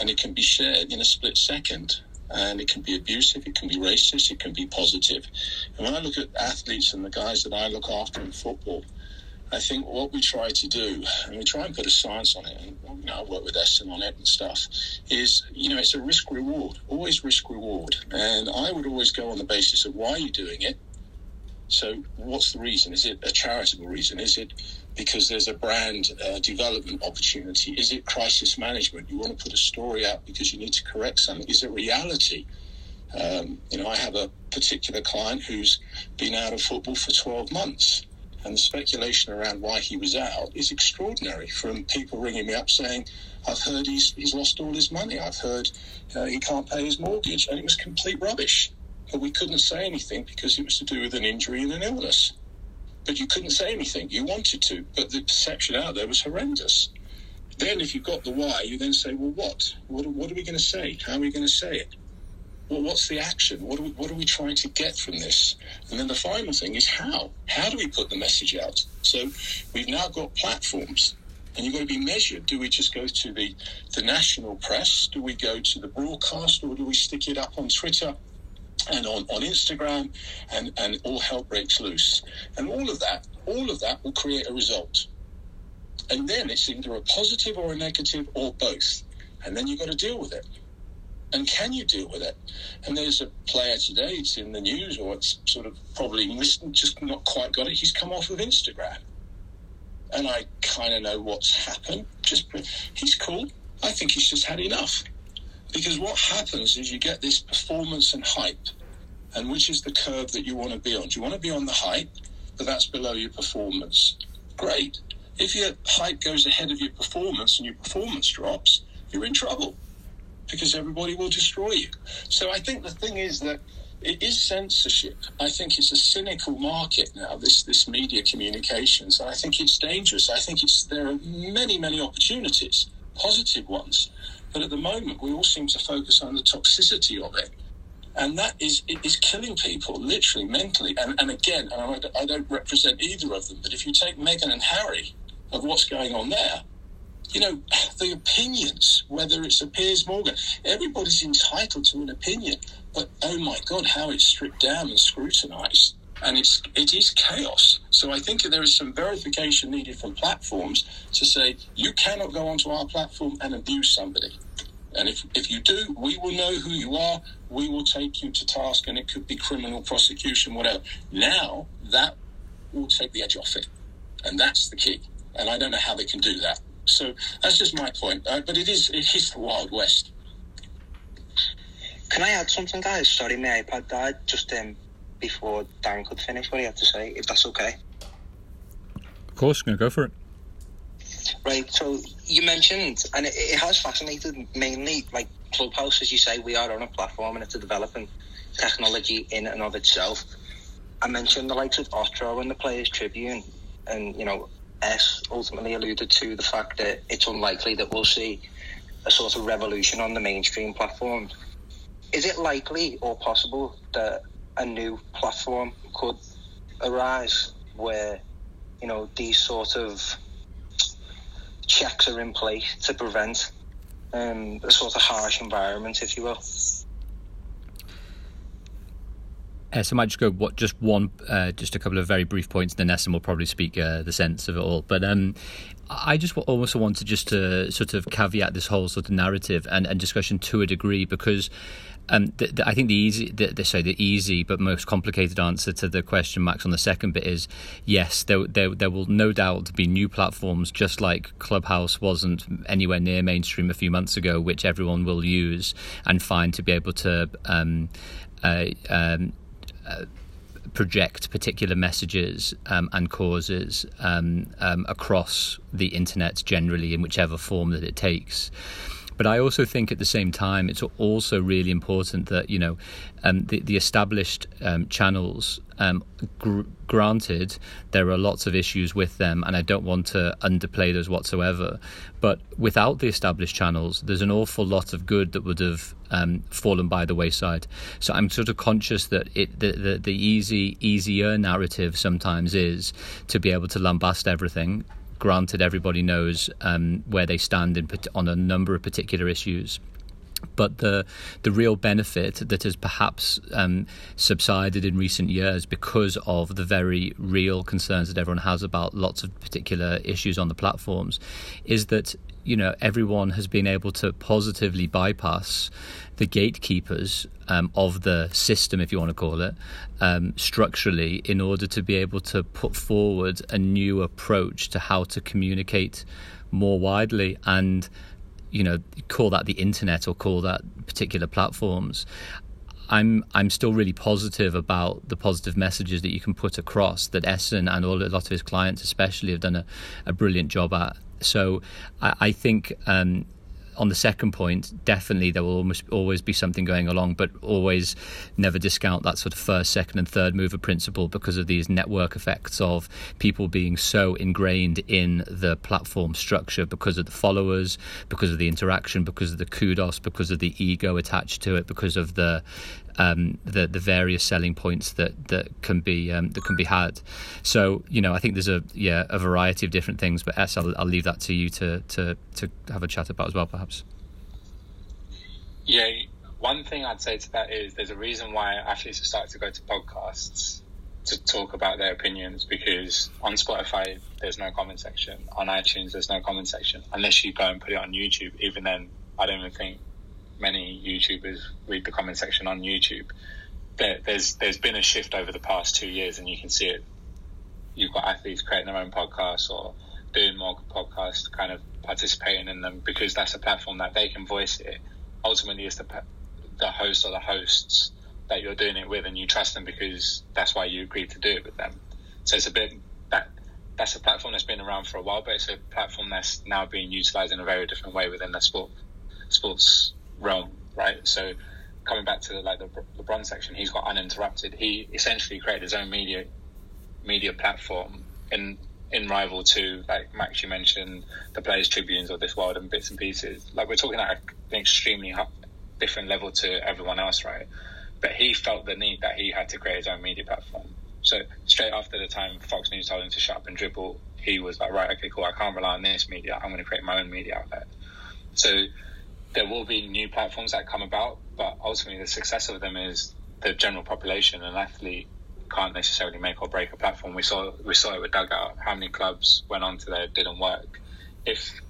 and it can be shared in a split second. And it can be abusive, it can be racist, it can be positive. And when I look at athletes and the guys that I look after in football, I think what we try to do, and we try and put a science on it, and you know, I work with Essen on it and stuff, is, you know, it's a risk reward, always risk reward. And I would always go on the basis of why are you're doing it. So, what's the reason? Is it a charitable reason? Is it because there's a brand uh, development opportunity? Is it crisis management? You want to put a story out because you need to correct something? Is it reality? Um, you know, I have a particular client who's been out of football for 12 months. And the speculation around why he was out is extraordinary from people ringing me up saying, I've heard he's, he's lost all his money. I've heard uh, he can't pay his mortgage. And it was complete rubbish. But we couldn't say anything because it was to do with an injury and an illness but you couldn't say anything. You wanted to, but the perception out there was horrendous. Then, if you've got the why, you then say, well, what? What, what are we going to say? How are we going to say it? Well, what's the action? What are, we, what are we trying to get from this? And then the final thing is how? How do we put the message out? So we've now got platforms and you've got to be measured. Do we just go to the, the national press? Do we go to the broadcast or do we stick it up on Twitter and on, on Instagram, and, and all hell breaks loose. And all of that, all of that will create a result. And then it's either a positive or a negative or both. And then you've got to deal with it. And can you deal with it? And there's a player today, it's in the news, or it's sort of probably missed, just not quite got it. He's come off of Instagram. And I kind of know what's happened. Just He's cool. I think he's just had enough. Because what happens is you get this performance and hype, and which is the curve that you want to be on? Do you want to be on the height, but that's below your performance? Great. If your height goes ahead of your performance and your performance drops, you're in trouble because everybody will destroy you. So I think the thing is that it is censorship. I think it's a cynical market now. This this media communications. I think it's dangerous. I think it's there are many many opportunities, positive ones, but at the moment, we all seem to focus on the toxicity of it. And that is is killing people, literally, mentally. And, and again, and I, I don't represent either of them, but if you take Meghan and Harry of what's going on there, you know, the opinions, whether it's a Piers Morgan, everybody's entitled to an opinion. But oh my God, how it's stripped down and scrutinized and it's it is chaos. So I think there is some verification needed from platforms to say you cannot go onto our platform and abuse somebody. And if, if you do, we will know who you are. We will take you to task, and it could be criminal prosecution, whatever. Now that will take the edge off it, and that's the key. and I don't know how they can do that. So that's just my point. Uh, but it is it is the Wild West. Can I add something, guys? Sorry, my iPad died just um, before Dan could finish what he had to say, if that's okay. Of course, I'm gonna go for it. Right, so you mentioned, and it, it has fascinated mainly, like Clubhouse, as you say, we are on a platform and it's a developing technology in and of itself. I mentioned the likes of Otro and the Players Tribune, and you know, S ultimately alluded to the fact that it's unlikely that we'll see a sort of revolution on the mainstream platforms. Is it likely or possible that a new platform could arise where, you know, these sort of checks are in place to prevent um, a sort of harsh environment, if you will? Uh, so I might just go what just one, uh, just a couple of very brief points, then Essen will probably speak uh, the sense of it all. But um, I just also want to just to sort of caveat this whole sort of narrative and, and discussion to a degree because um, the, the, I think the easy, the, the, sorry, the easy but most complicated answer to the question, Max, on the second bit is yes. There, there, there will no doubt be new platforms, just like Clubhouse wasn't anywhere near mainstream a few months ago, which everyone will use and find to be able to. Um, uh, um, uh, project particular messages um, and causes um, um, across the internet generally in whichever form that it takes. But I also think at the same time, it's also really important that you know um, the, the established um, channels. Um, gr- granted, there are lots of issues with them, and I don't want to underplay those whatsoever. But without the established channels, there's an awful lot of good that would have um, fallen by the wayside. So I'm sort of conscious that it the, the, the easy easier narrative sometimes is to be able to lambast everything granted everybody knows um, where they stand in, on a number of particular issues but the the real benefit that has perhaps um, subsided in recent years because of the very real concerns that everyone has about lots of particular issues on the platforms is that you know everyone has been able to positively bypass the gatekeepers um, of the system, if you want to call it, um, structurally, in order to be able to put forward a new approach to how to communicate more widely and you know call that the internet or call that particular platforms I'm I'm still really positive about the positive messages that you can put across that Essen and all a lot of his clients especially have done a, a brilliant job at. So I, I think um, on the second point, definitely there will almost always be something going along, but always never discount that sort of first, second, and third mover principle because of these network effects of people being so ingrained in the platform structure because of the followers, because of the interaction, because of the kudos, because of the ego attached to it, because of the um, the the various selling points that that can be um, that can be had. So you know, I think there's a yeah a variety of different things. But S, I'll, I'll leave that to you to to to have a chat about as well, perhaps. Yeah, one thing I'd say to that is there's a reason why athletes have started to go to podcasts to talk about their opinions because on Spotify there's no comment section, on iTunes there's no comment section unless you go and put it on YouTube. Even then, I don't even think many YouTubers read the comment section on YouTube. There, there's there's been a shift over the past two years, and you can see it. You've got athletes creating their own podcasts or doing more podcasts, kind of participating in them because that's a platform that they can voice it. Ultimately, it's the the host or the hosts that you're doing it with, and you trust them because that's why you agreed to do it with them. So it's a bit that that's a platform that's been around for a while, but it's a platform that's now being utilized in a very different way within the sport sports realm, right? So coming back to the, like the LeBron section, he's got uninterrupted. He essentially created his own media media platform in in rival to like Max you mentioned the Players Tribunes of this world and bits and pieces. Like we're talking at an extremely different level to everyone else, right? But he felt the need that he had to create his own media platform. So straight after the time Fox News told him to shut up and dribble, he was like, right, okay, cool. I can't rely on this media. I'm going to create my own media outlet. So there will be new platforms that come about, but ultimately the success of them is the general population. An athlete can't necessarily make or break a platform. We saw we saw it with Dugout. How many clubs went on to there didn't work? If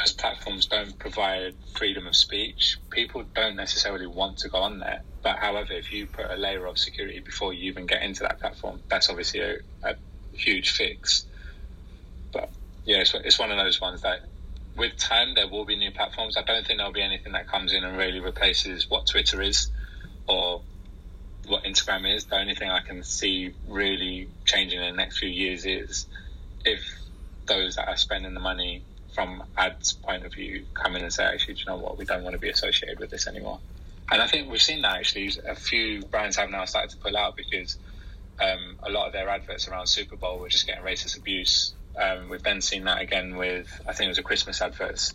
those platforms don't provide freedom of speech, people don't necessarily want to go on there. But however, if you put a layer of security before you even get into that platform, that's obviously a, a huge fix. But yeah, it's, it's one of those ones that with time there will be new platforms. I don't think there'll be anything that comes in and really replaces what Twitter is or what Instagram is. The only thing I can see really changing in the next few years is if those that are spending the money from ads point of view come in and say, actually, do you know what, we don't want to be associated with this anymore. And I think we've seen that actually. A few brands have now started to pull out because um, a lot of their adverts around Super Bowl were just getting racist abuse. Um, we've then seen that again with, I think it was a Christmas adverts.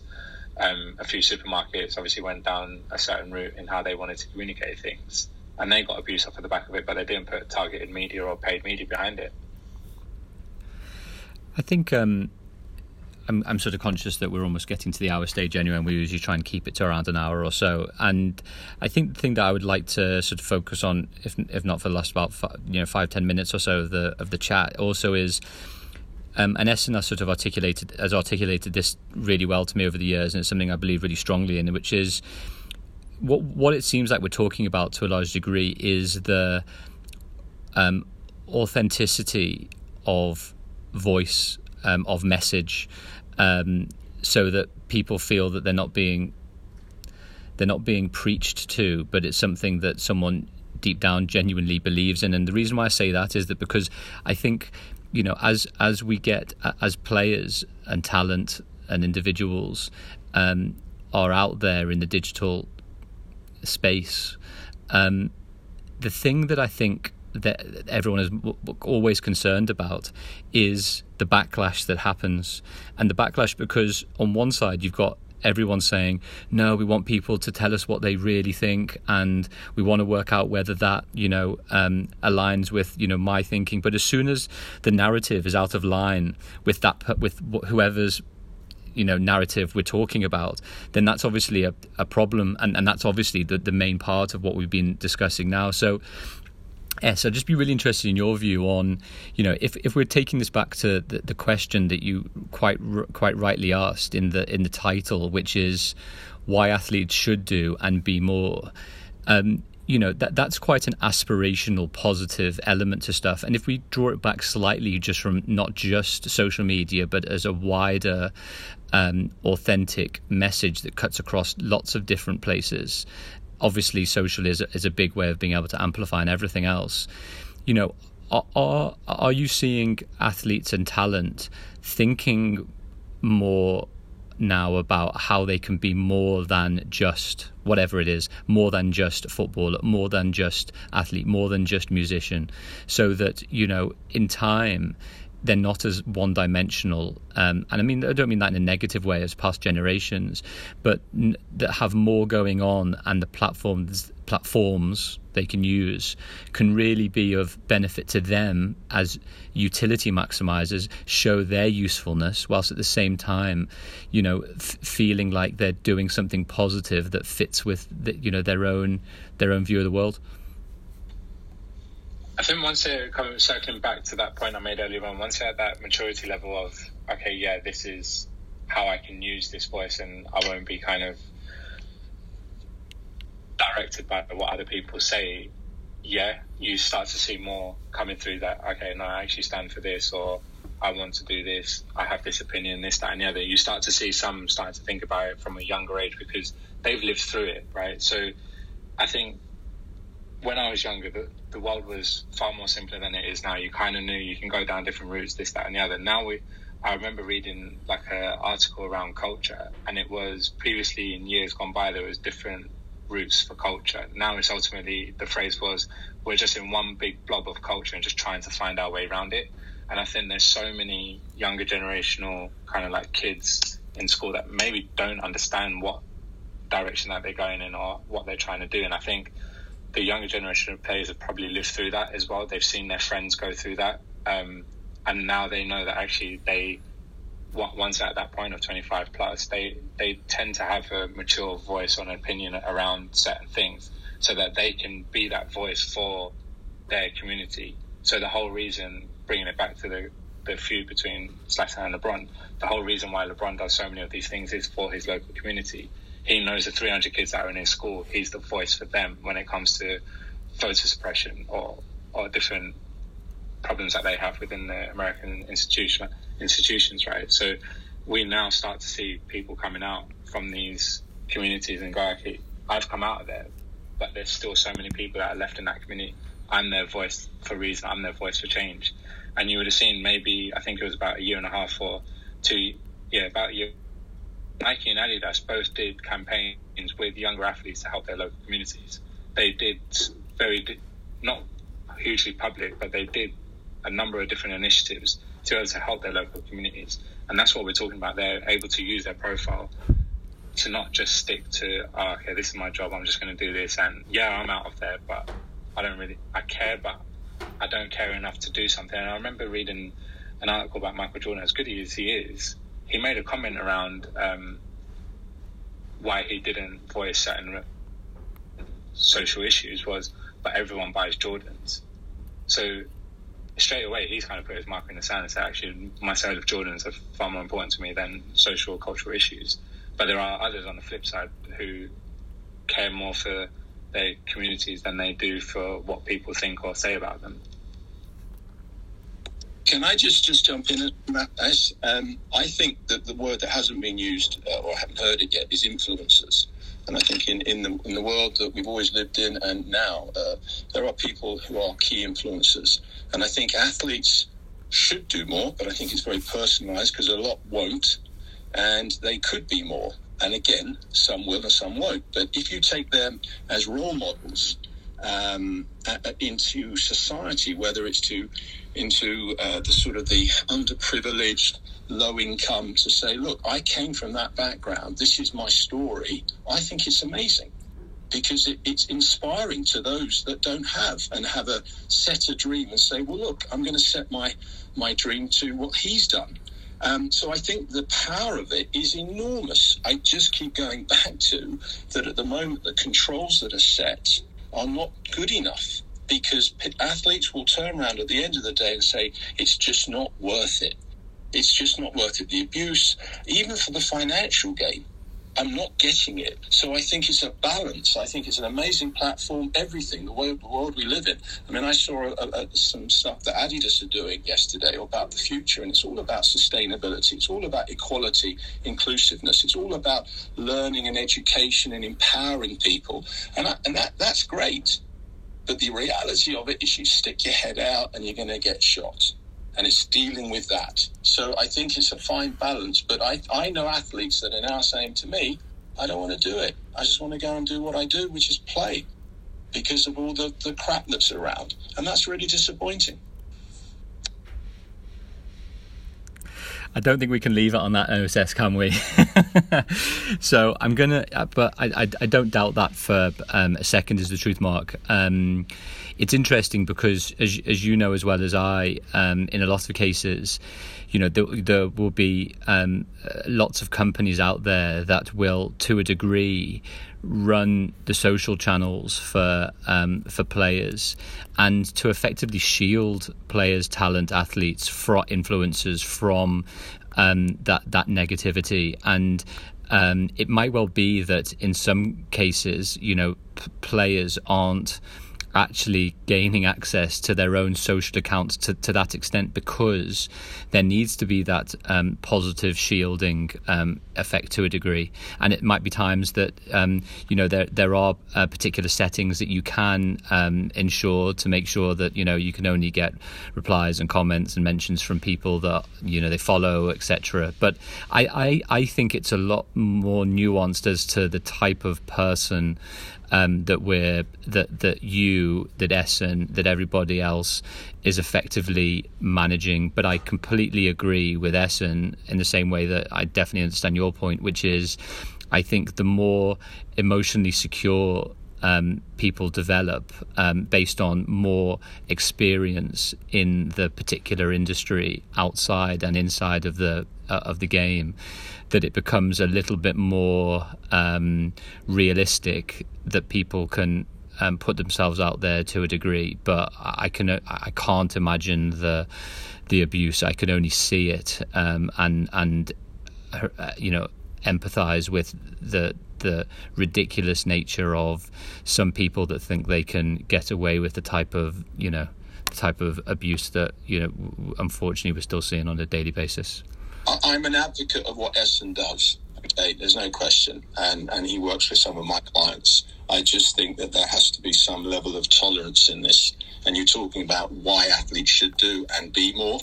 Um, a few supermarkets obviously went down a certain route in how they wanted to communicate things, and they got abuse off of the back of it, but they didn't put targeted media or paid media behind it. I think um, I'm, I'm sort of conscious that we're almost getting to the hour stage anyway, and we usually try and keep it to around an hour or so. And I think the thing that I would like to sort of focus on, if if not for the last about five, you know five ten minutes or so of the of the chat, also is. Um, and Essen has sort of articulated has articulated this really well to me over the years, and it's something I believe really strongly in, which is what what it seems like we're talking about to a large degree is the um, authenticity of voice, um, of message, um, so that people feel that they're not being they're not being preached to, but it's something that someone deep down genuinely believes in. And the reason why I say that is that because I think you know as as we get as players and talent and individuals um, are out there in the digital space, um, the thing that I think that everyone is always concerned about is the backlash that happens. And the backlash because on one side you've got everyone saying, no, we want people to tell us what they really think, and we want to work out whether that, you know, um, aligns with, you know, my thinking. But as soon as the narrative is out of line with that, with whoever's you know narrative we're talking about then that's obviously a, a problem and, and that's obviously the, the main part of what we've been discussing now so Yes, I'd just be really interested in your view on, you know, if, if we're taking this back to the, the question that you quite quite rightly asked in the in the title, which is why athletes should do and be more. Um, you know that that's quite an aspirational positive element to stuff and if we draw it back slightly just from not just social media but as a wider um, authentic message that cuts across lots of different places obviously social is, is a big way of being able to amplify and everything else. You know are, are are you seeing athletes and talent thinking more now about how they can be more than just whatever it is, more than just footballer, more than just athlete, more than just musician, so that you know in time they're not as one dimensional. Um, and I mean, I don't mean that in a negative way as past generations, but n- that have more going on and the platforms platforms they can use can really be of benefit to them as utility maximizers show their usefulness whilst at the same time you know f- feeling like they're doing something positive that fits with the, you know their own their own view of the world I think once it comes circling back to that point I made earlier on, once you're at that maturity level of okay, yeah, this is how I can use this voice, and I won't be kind of directed by what other people say. Yeah, you start to see more coming through that. Okay, no, I actually stand for this, or I want to do this. I have this opinion, this, that, and the other. You start to see some starting to think about it from a younger age because they've lived through it, right? So, I think when I was younger, the, the world was far more simpler than it is now. You kind of knew you can go down different routes, this, that, and the other. Now we, I remember reading like an article around culture, and it was previously in years gone by there was different routes for culture. Now it's ultimately the phrase was we're just in one big blob of culture and just trying to find our way around it. And I think there's so many younger generational kind of like kids in school that maybe don't understand what direction that they're going in or what they're trying to do. And I think the younger generation of players have probably lived through that as well. They've seen their friends go through that, um, and now they know that actually they once at that point of 25 plus, they they tend to have a mature voice or an opinion around certain things, so that they can be that voice for their community. So the whole reason, bringing it back to the the feud between Zlatan and LeBron, the whole reason why LeBron does so many of these things is for his local community he knows the 300 kids that are in his school. He's the voice for them when it comes to voter suppression or or different problems that they have within the American institution. institutions, right? So we now start to see people coming out from these communities and okay, I've come out of there, but there's still so many people that are left in that community. I'm their voice for reason. I'm their voice for change. And you would have seen maybe I think it was about a year and a half or two, yeah, about a year. Nike and Adidas both did campaigns with younger athletes to help their local communities. They did very not hugely public, but they did a number of different initiatives to be able to help their local communities. And that's what we're talking about. They're able to use their profile to not just stick to, oh, okay, this is my job. I'm just going to do this. And yeah, I'm out of there, but I don't really, I care, but I don't care enough to do something. And I remember reading an article about Michael Jordan, as good as he is, he made a comment around um, why he didn't voice certain social issues was, but everyone buys Jordans. So straight away, he's kind of put his mark in the sand and said, actually, my side of Jordans are far more important to me than social or cultural issues. But there are others on the flip side who care more for their communities than they do for what people think or say about them. Can I just, just jump in, Matt? Um, I think that the word that hasn't been used uh, or I haven't heard it yet is influencers. And I think in, in, the, in the world that we've always lived in and now, uh, there are people who are key influencers. And I think athletes should do more, but I think it's very personalised because a lot won't. And they could be more. And again, some will and some won't. But if you take them as role models um, into society, whether it's to into uh, the sort of the underprivileged, low income, to say, look, I came from that background. This is my story. I think it's amazing because it, it's inspiring to those that don't have and have a set a dream and say, well, look, I'm going to set my my dream to what he's done. Um, so I think the power of it is enormous. I just keep going back to that at the moment the controls that are set are not good enough because athletes will turn around at the end of the day and say it's just not worth it. It's just not worth it. The abuse, even for the financial gain, I'm not getting it. So I think it's a balance. I think it's an amazing platform. Everything, the world, the world we live in. I mean, I saw a, a, some stuff that Adidas are doing yesterday about the future, and it's all about sustainability. It's all about equality, inclusiveness. It's all about learning and education and empowering people, and I, and that that's great. But the reality of it is, you stick your head out and you're going to get shot and it's dealing with that. So I think it's a fine balance. But I, I know athletes that are now saying to me, I don't want to do it. I just want to go and do what I do, which is play because of all the, the crap that's around. And that's really disappointing. I don't think we can leave it on that OSS, can we? so I'm gonna, but I, I, I, don't doubt that for um, a second is the truth, Mark. Um, it's interesting because, as, as you know as well as I, um, in a lot of cases, you know, there, there will be um, lots of companies out there that will, to a degree, run the social channels for um, for players and to effectively shield players, talent, athletes, for influencers from um, that that negativity and. Um, it might well be that in some cases, you know, p- players aren't actually gaining access to their own social accounts to, to that extent because there needs to be that um, positive shielding um, effect to a degree. And it might be times that um, you know there there are uh, particular settings that you can um, ensure to make sure that you know you can only get replies and comments and mentions from people that you know they follow, etc. But I, I I think it's a lot more nuanced as to the type of person um, that we're that that you that Essen that everybody else is effectively managing. But I completely agree with Essen in the same way that I definitely understand your point, which is I think the more emotionally secure um, people develop um, based on more experience in the particular industry outside and inside of the uh, of the game that it becomes a little bit more um, realistic that people can um, put themselves out there to a degree. But I can I can't imagine the the abuse. I can only see it um, and and uh, you know empathize with the the ridiculous nature of some people that think they can get away with the type of you know type of abuse that you know unfortunately we're still seeing on a daily basis. I'm an advocate of what Essen does. Okay, there's no question, and and he works with some of my clients. I just think that there has to be some level of tolerance in this. And you're talking about why athletes should do and be more,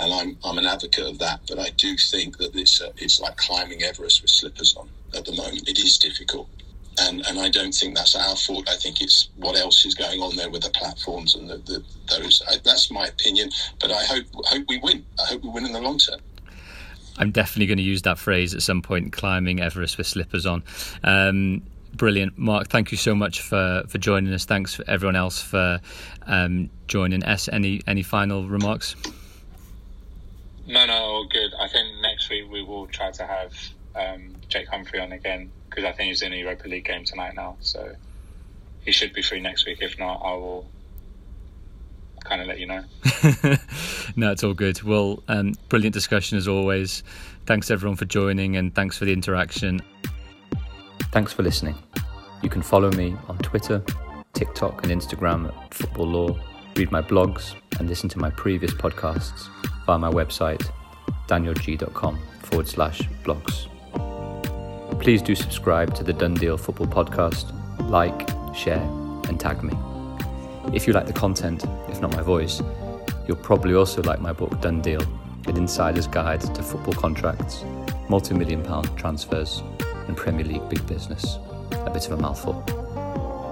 and I'm I'm an advocate of that. But I do think that it's uh, it's like climbing Everest with slippers on at the moment. It is difficult and and I don't think that's our fault. I think it's what else is going on there with the platforms and the, the those. I, that's my opinion, but I hope hope we win. I hope we win in the long term. I'm definitely going to use that phrase at some point. Climbing Everest with slippers on. Um, brilliant, Mark. Thank you so much for, for joining us. Thanks for everyone else for um, joining us. Any any final remarks? No, no, all good. I think next week we will try to have um, Jake Humphrey on again because I think he's in a Europa League game tonight now. So he should be free next week. If not, I will kind of let you know. no, it's all good. Well, um, brilliant discussion as always. Thanks everyone for joining and thanks for the interaction. Thanks for listening. You can follow me on Twitter, TikTok, and Instagram at Football Law, read my blogs, and listen to my previous podcasts via my website, danielgeey.com forward slash blogs. Please do subscribe to the Done Deal Football Podcast, like, share, and tag me. If you like the content, if not my voice, you'll probably also like my book Done Deal, an insider's guide to football contracts, multi million pound transfers, and Premier League big business. A bit of a mouthful.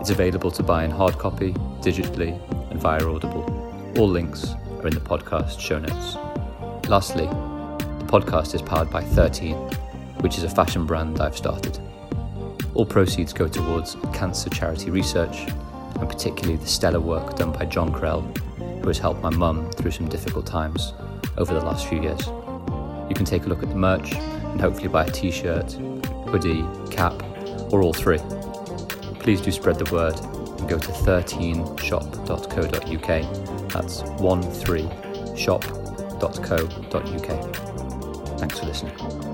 It's available to buy in hard copy, digitally, and via Audible. All links are in the podcast show notes. Lastly, the podcast is powered by 13, which is a fashion brand I've started. All proceeds go towards cancer charity research, and particularly the stellar work done by John Krell, who has helped my mum through some difficult times over the last few years. You can take a look at the merch and hopefully buy a t shirt, hoodie, cap, or all three. Please do spread the word and go to 13shop.co.uk. That's 13shop.co.uk. Thanks for listening.